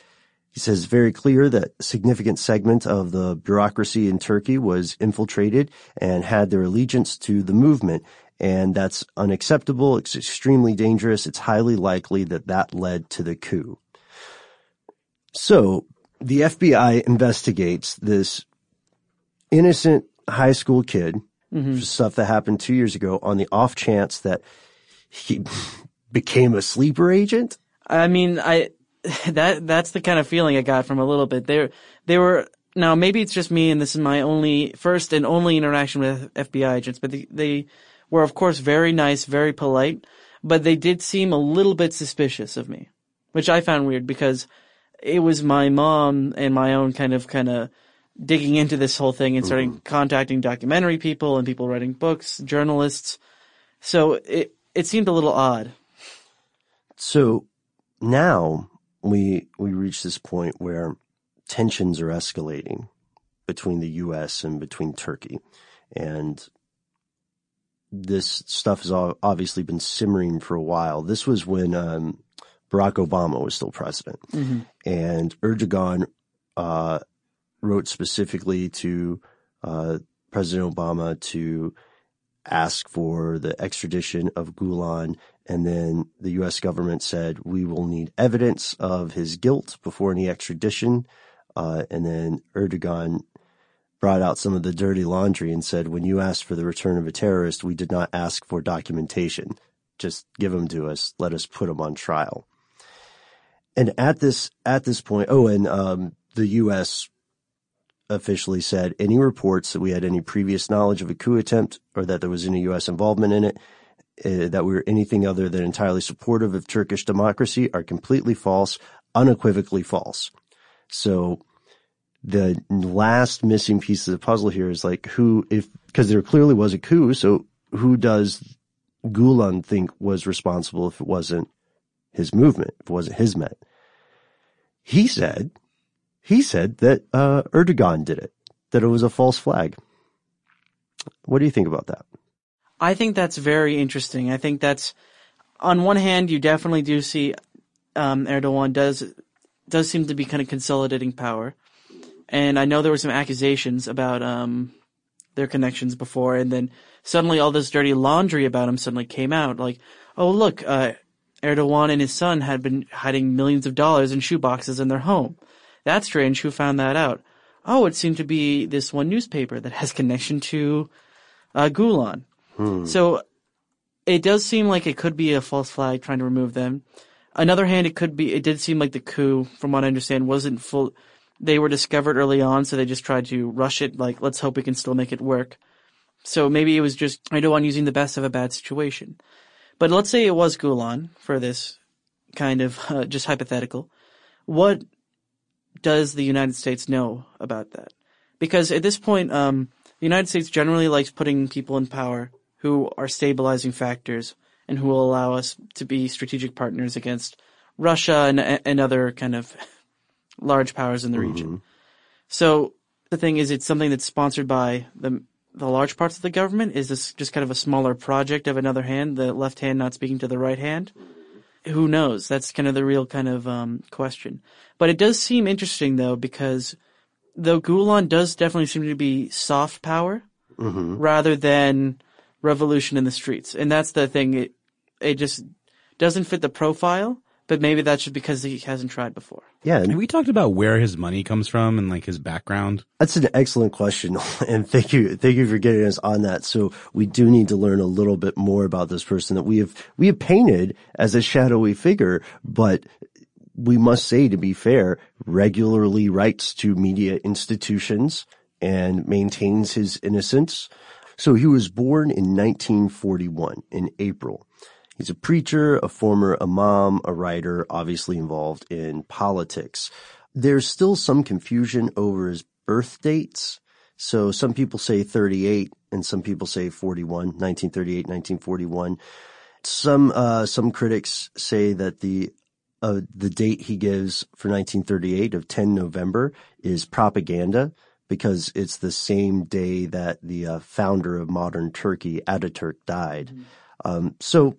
he says very clear that significant segment of the bureaucracy in Turkey was infiltrated and had their allegiance to the movement. And that's unacceptable. It's extremely dangerous. It's highly likely that that led to the coup. So the FBI investigates this innocent high school kid Mhm. stuff that happened two years ago on the off chance that he became a sleeper agent. I mean, I that that's the kind of feeling I got from a little bit. They they were now maybe it's just me, and this is my only first and only interaction with FBI agents, but they, they were of course very nice, very polite, but they did seem a little bit suspicious of me, which I found weird because it was my mom and my own kind of kind of digging into this whole thing and starting Mm-hmm. contacting documentary people and people writing books, journalists. So it it seemed a little odd. So now we we reach this point where tensions are escalating between the U.S. and between Turkey, and this stuff has obviously been simmering for a while. This was when um, Barack Obama was still president, Mhm. and Erdogan uh, wrote specifically to uh, President Obama to ask for the extradition of Gulen, and then the U.S. government said we will need evidence of his guilt before any extradition, uh, and then Erdogan brought out some of the dirty laundry and said, when you asked for the return of a terrorist, we did not ask for documentation. Just give them to us. Let us put them on trial. And at this, at this point, oh, and, um, the U.S. officially said any reports that we had any previous knowledge of a coup attempt or that there was any U.S. involvement in it, uh, that we were anything other than entirely supportive of Turkish democracy are completely false, unequivocally false. So the last missing piece of the puzzle here is like who, if, because there clearly was a coup, so who does Gulen think was responsible if it wasn't his movement, if it wasn't his men? He said, he said that uh, Erdogan did it, that it was a false flag. What do you think about that? I think that's very interesting. I think that's on one hand, you definitely do see um, Erdogan does does seem to be kind of consolidating power, and I know there were some accusations about um, their connections before, and then suddenly all this dirty laundry about him suddenly came out. Like, oh look, uh, Erdogan and his son had been hiding millions of dollars in shoeboxes in their home. That's strange. Who found that out? Oh, it seemed to be this one newspaper that has connection to uh, Gulen. So it does seem like it could be a false flag trying to remove them. Another hand, it could be, it did seem like the coup, from what I understand, wasn't full. They were discovered early on, so they just tried to rush it, like, let's hope we can still make it work. So maybe it was just Erdogan using the best of a bad situation. But let's say it was Gulen for this kind of uh, just hypothetical. What does the United States know about that? Because at this point, um, the United States generally likes putting people in power who are stabilizing factors and who will allow us to be strategic partners against Russia and, and other kind of large powers in the region. So the thing is, it's something that's sponsored by the the large parts of the government. Is this just kind of a smaller project of another hand, the left hand not speaking to the right hand? Who knows? That's kind of the real kind of um, question. But it does seem interesting though, because though Gulen does definitely seem to be soft power Mm-hmm. rather than revolution in the streets. And that's the thing. It, it just doesn't fit the profile, but maybe that's just because he hasn't tried before. Yeah. Have we talked about where his money comes from and like his background? That's an excellent question. And thank you. Thank you for getting us on that. So we do need to learn a little bit more about this person that we have, we have painted as a shadowy figure, but we must say to be fair, regularly writes to media institutions and maintains his innocence. So he was born in 1941 in April. He's a preacher, a former imam, a writer, obviously involved in politics. There's still some confusion over his birth dates. So some people say 38 and some people say 41, 1938, 1941. Some, uh, some critics say that the, uh, the date he gives for 1938 of 10 November is propaganda because it's the same day that the uh, founder of modern Turkey, Ataturk, died. Um, so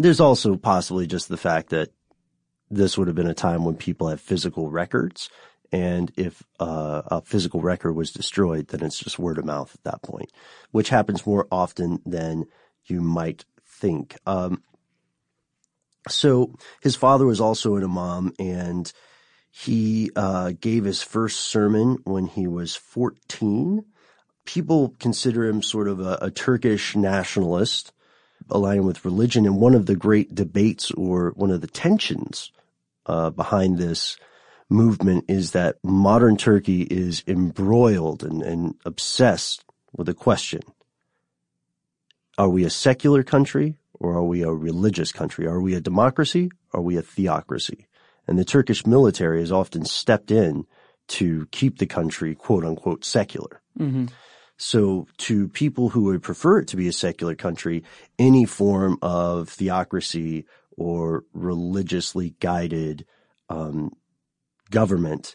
there's also possibly just the fact that this would have been a time when people have physical records. And if uh, a physical record was destroyed, then it's just word of mouth at that point, which happens more often than you might think. Um, so his father was also an imam and he uh, gave his first sermon when he was 14. People consider him sort of a, a Turkish nationalist aligned with religion. And one of the great debates or one of the tensions uh, behind this movement is that modern Turkey is embroiled and, and obsessed with a question. Are we a secular country or are we a religious country? Are we a democracy? Or are we a theocracy? And the Turkish military has often stepped in to keep the country quote unquote secular. Mm-hmm. So to people who would prefer it to be a secular country, any form of theocracy or religiously guided um, government,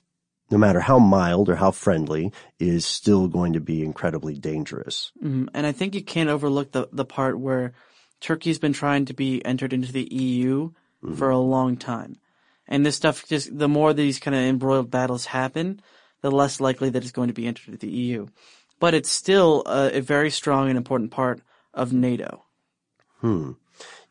no matter how mild or how friendly, is still going to be incredibly dangerous. Mhm. And I think you can't overlook the, the part where Turkey's been trying to be entered into the EU for a long time. And this stuff just, the more these kind of embroiled battles happen, the less likely that it's going to be entered into the EU. But it's still a, a very strong and important part of NATO. Hmm.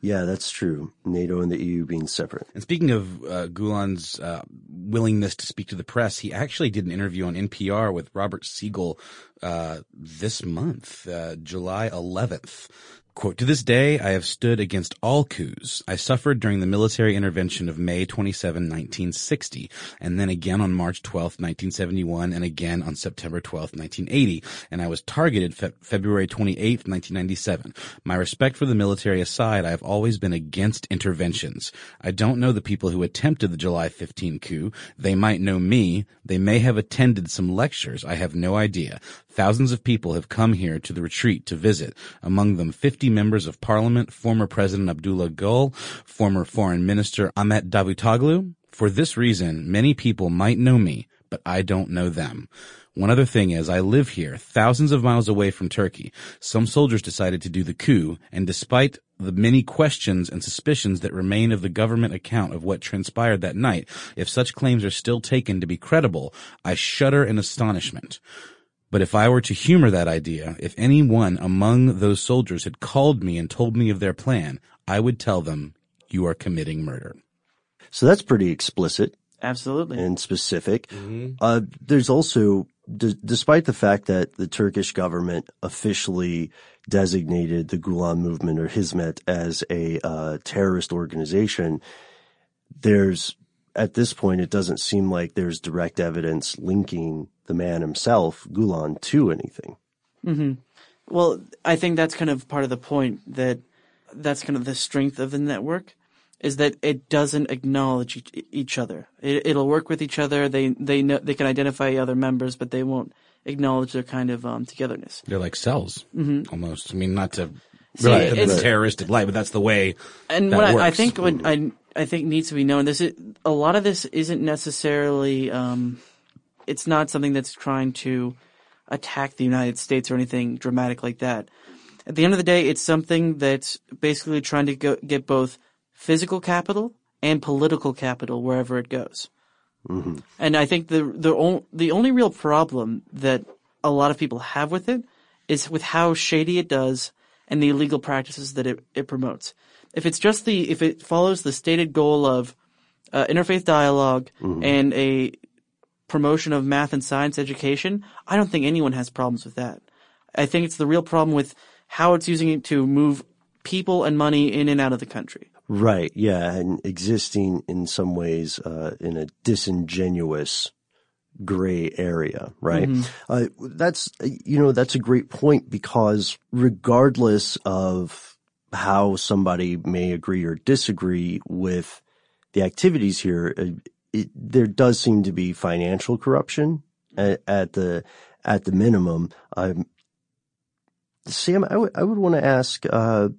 Yeah, that's true. NATO and the EU being separate. And speaking of uh, Gulen's uh, willingness to speak to the press, he actually did an interview on NPR with Robert Siegel uh, this month, uh, July 11th. Quote, to this day, I have stood against all coups. I suffered during the military intervention of May 27, 1960, and then again on March 12, 1971, and again on September 12, 1980, and I was targeted fe- February 28, 1997. My respect for the military aside, I have always been against interventions. I don't know the people who attempted the July 15 coup. They might know me. They may have attended some lectures. I have no idea. Thousands of people have come here to the retreat to visit, among them 50 members of parliament, former President Abdullah Gül, former Foreign Minister Ahmet Davutoglu. For this reason, many people might know me, but I don't know them. One other thing is, I live here, thousands of miles away from Turkey. Some soldiers decided to do the coup, and despite the many questions and suspicions that remain of the government account of what transpired that night, if such claims are still taken to be credible, I shudder in astonishment. But if I were to humor that idea, if any one among those soldiers had called me and told me of their plan, I would tell them, you are committing murder. So that's pretty explicit. Absolutely. And specific. Uh, there's also, d- despite the fact that the Turkish government officially designated the Gulen movement or Hizmet as a uh, terrorist organization, there's at this point it doesn't seem like there's direct evidence linking the man himself, Gulen, to anything. hmm Well, I think that's kind of part of the point that that's kind of the strength of the network is that it doesn't acknowledge each, each other. It, it'll work with each other. They they know they can identify other members, but they won't acknowledge their kind of um, togetherness. They're like cells, Mhm. almost. I mean, not to See, right, in it's- the terroristic light, but that's the way And that what I, works. I think what I I think needs to be known this is a lot of this isn't necessarily um, it's not something that's trying to attack the United States or anything dramatic like that. At the end of the day, it's something that's basically trying to go, get both physical capital and political capital wherever it goes. Mm-hmm. And I think the the on, the only real problem that a lot of people have with it is with how shady it does and the illegal practices that it, it promotes. If it's just the if it follows the stated goal of uh, interfaith dialog and a promotion of math and science education, I don't think anyone has problems with that. I think it's the real problem with how it's using it to move people and money in and out of the country. Right. Yeah. And existing in some ways, uh, in a disingenuous gray area, right? Mhm. Uh, that's, you know, that's a great point because regardless of how somebody may agree or disagree with the activities here, uh, it, there does seem to be financial corruption at, at the, at the minimum. Um, Sam, I would I would want to ask, uh,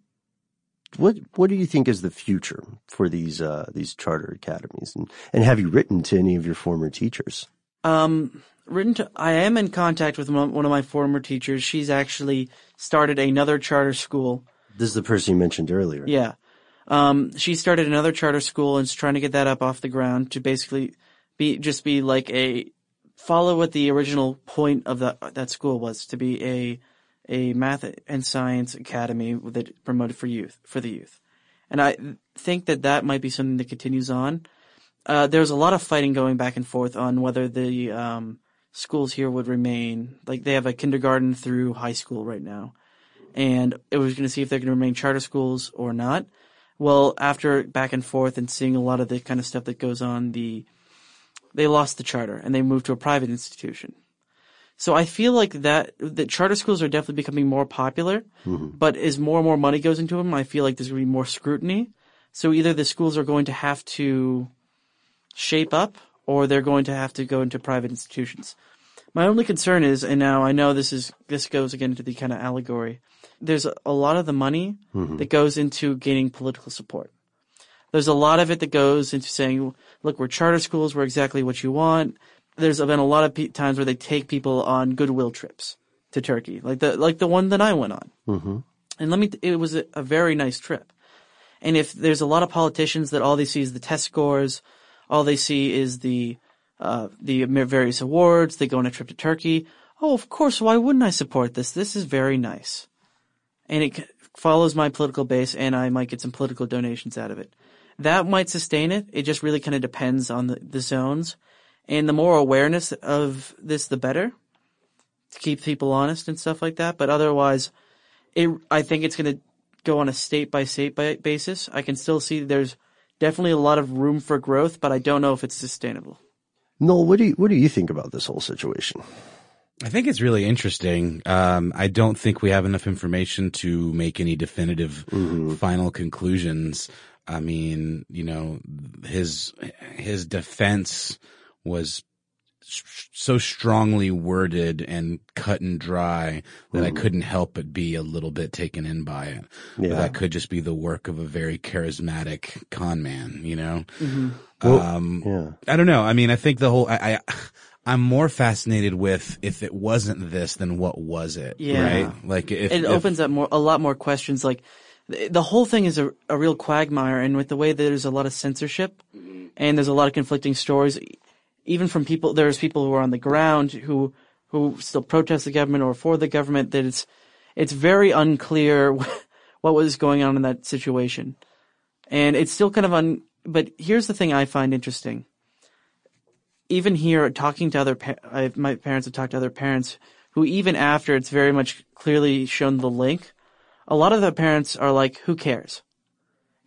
what what do you think is the future for these uh, these charter academies, and and have you written to any of your former teachers? Um, written to, I am in contact with one one of my former teachers. She's actually started another charter school. This is the person you mentioned earlier. Yeah. Um, she started another charter school and is trying to get that up off the ground to basically be, just be like a, follow what the original point of that, that school was to be a, a math and science academy that promoted for youth, for the youth. And I think that that might be something that continues on. Uh, there's a lot of fighting going back and forth on whether the, um, schools here would remain, like they have a kindergarten through high school right now. And it was going to see if they're going to remain charter schools or not. Well, after back and forth and seeing a lot of the kind of stuff that goes on, the, they lost the charter and they moved to a private institution. So I feel like that, that charter schools are definitely becoming more popular, mm-hmm. but as more and more money goes into them, I feel like there's going to be more scrutiny. So either the schools are going to have to shape up or they're going to have to go into private institutions. My only concern is, and now I know this is this goes again into the kind of allegory. There's a, lot of the money Mhm. that goes into gaining political support. There's a lot of it that goes into saying, "Look, we're charter schools. We're exactly what you want." There's been a lot of pe- times where they take people on goodwill trips to Turkey, like the like the one that I went on. Mm-hmm. And let me, it was a, a very nice trip. And if there's a lot of politicians that all they see is the test scores, all they see is the, uh, the various awards, they go on a trip to Turkey. Oh, of course, why wouldn't I support this? This is very nice. And it follows my political base and I might get some political donations out of it. That might sustain it. It just really kind of depends on the, the zones. And the more awareness of this, the better to keep people honest and stuff like that. But otherwise, it, I think it's going to go on a state by state basis. I can still see there's definitely a lot of room for growth, but I don't know if it's sustainable. Noel, what do you what do you think about this whole situation? I think it's really interesting. Um, I don't think we have enough information to make any definitive final conclusions. I mean, you know, his his defense was so strongly worded and cut and dry that I Mhm. couldn't help but be a little bit taken in by it. But Yeah. That could just be the work of a very charismatic con man, you know? Mhm. Well, um, yeah. I don't know. I mean, I think the whole, I, I, I'm more fascinated with if it wasn't this, then what was it? Yeah. Right? Like if, it if- opens up more a lot more questions. Like the whole thing is a, a real quagmire, and with the way that there's a lot of censorship and there's a lot of conflicting stories, even from people. There's people who are on the ground who who still protest the government or for the government. That it's it's very unclear what was going on in that situation, and it's still kind of un. But here's the thing I find interesting. Even here, talking to other, pa- I, my parents have talked to other parents who, even after it's very much clearly shown the link, a lot of the parents are like, "Who cares?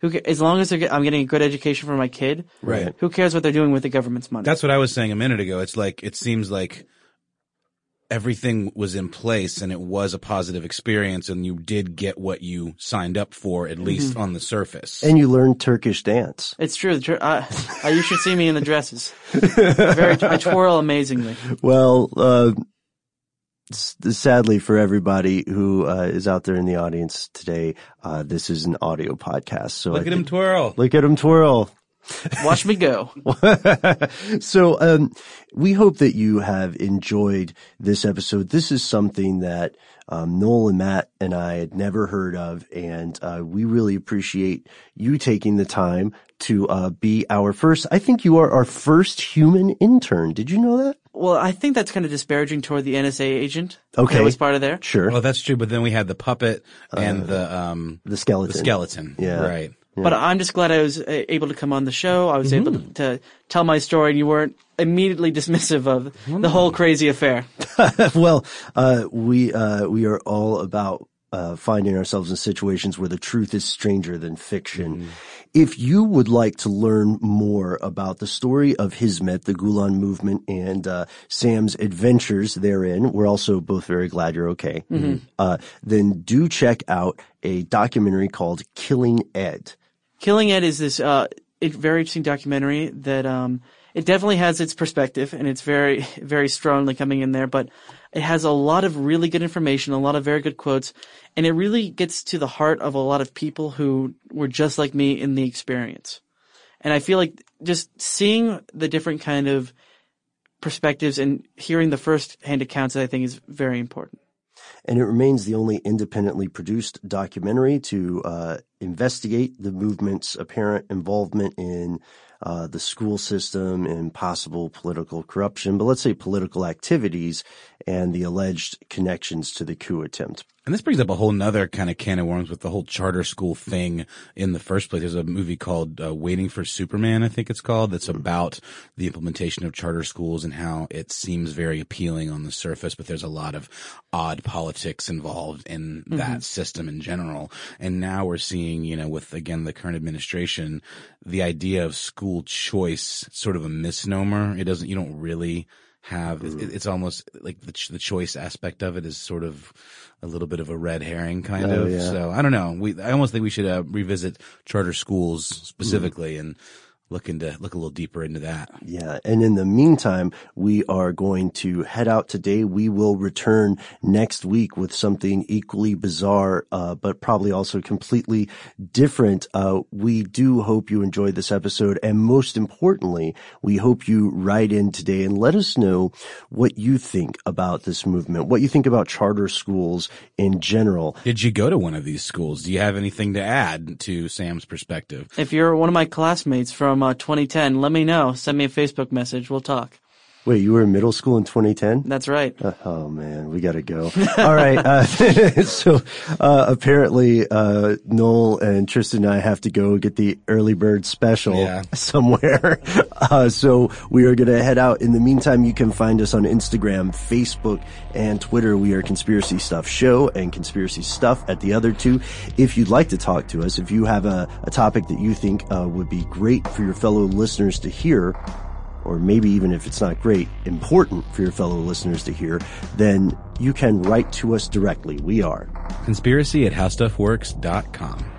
Who ca- as long as get, I'm getting a good education for my kid, Right. Who cares what they're doing with the government's money?" That's what I was saying a minute ago. It's like, it seems like everything was in place and it was a positive experience and you did get what you signed up for, at least Mhm. on the surface. And you learned Turkish dance. It's true. the tr- I, I, you should see me in the dresses. Very, I twirl amazingly. Well, uh, s- sadly for everybody who uh, is out there in the audience today, uh, this is an audio podcast. So Look I at him twirl. Look at him twirl. Watch me go. so um, we hope that you have enjoyed this episode. This is something that um, Noel and Matt and I had never heard of, and uh, we really appreciate you taking the time to uh, be our first. I think you are our first human intern. Did you know that? Well, I think that's kind of disparaging toward the NSA agent. Okay. that was part of there. Sure. Well, that's true. But then we had the puppet and the, um, the skeleton. The skeleton. Yeah. Right. But I'm just glad I was uh, able to come on the show. I was able to, to tell my story, and you weren't immediately dismissive of the whole crazy affair. well, uh, we uh, we are all about uh, finding ourselves in situations where the truth is stranger than fiction. If you would like to learn more about the story of Hizmet, the Gulen movement, and uh, Sam's adventures therein, we're also both very glad you're okay. Mhm. Uh, then do check out a documentary called "Killing Ed." Killing Ed is this uh, very interesting documentary that um, it definitely has its perspective and it's very very strongly coming in there, but it has a lot of really good information, a lot of very good quotes, and it really gets to the heart of a lot of people who were just like me in the experience. And I feel like just seeing the different kind of perspectives and hearing the first hand accounts, I think is very important. and it remains the only independently produced documentary to uh, investigate the movement's apparent involvement in uh, the school system and possible political corruption, but let's say political activities and the alleged connections to the coup attempt. And this brings up a whole nother kind of can of worms with the whole charter school thing in the first place. There's a movie called uh, Waiting for Superman, I think it's called, that's about the implementation of charter schools and how it seems very appealing on the surface, but there's a lot of odd politics involved in that Mhm. system in general. And now we're seeing, you know, with again the current administration, the idea of school choice sort of a misnomer. It doesn't, you don't really have, it, it's almost like the, ch- the choice aspect of it is sort of a little bit of a red herring kind Oh, of. yeah. So I don't know. We, I almost think we should uh, revisit charter schools specifically and looking to look a little deeper into that. Yeah. And in the meantime, we are going to head out today. We will return next week with something equally bizarre, uh, but probably also completely different. Uh, we do hope you enjoyed this episode. And most importantly, we hope you write in today and let us know what you think about this movement, what you think about charter schools in general. Did you go to one of these schools? Do you have anything to add to Sam's perspective? If you're one of my classmates from uh, 2010, let me know. Send me a Facebook message. We'll talk. Wait, you were in middle school in 2010? That's right. Uh, oh man, we gotta go. All right. Uh, so, uh, apparently, uh, Noel and Tristan and I have to go get the early bird special Yeah. somewhere. Uh, so we are gonna head out. In the meantime, you can find us on Instagram, Facebook, and Twitter. We are Conspiracy Stuff Show and Conspiracy Stuff at the other two. If you'd like to talk to us, if you have a, a topic that you think, uh, would be great for your fellow listeners to hear, or maybe even if it's not great, important for your fellow listeners to hear, then you can write to us directly. We are Conspiracy at howstuffworks.com.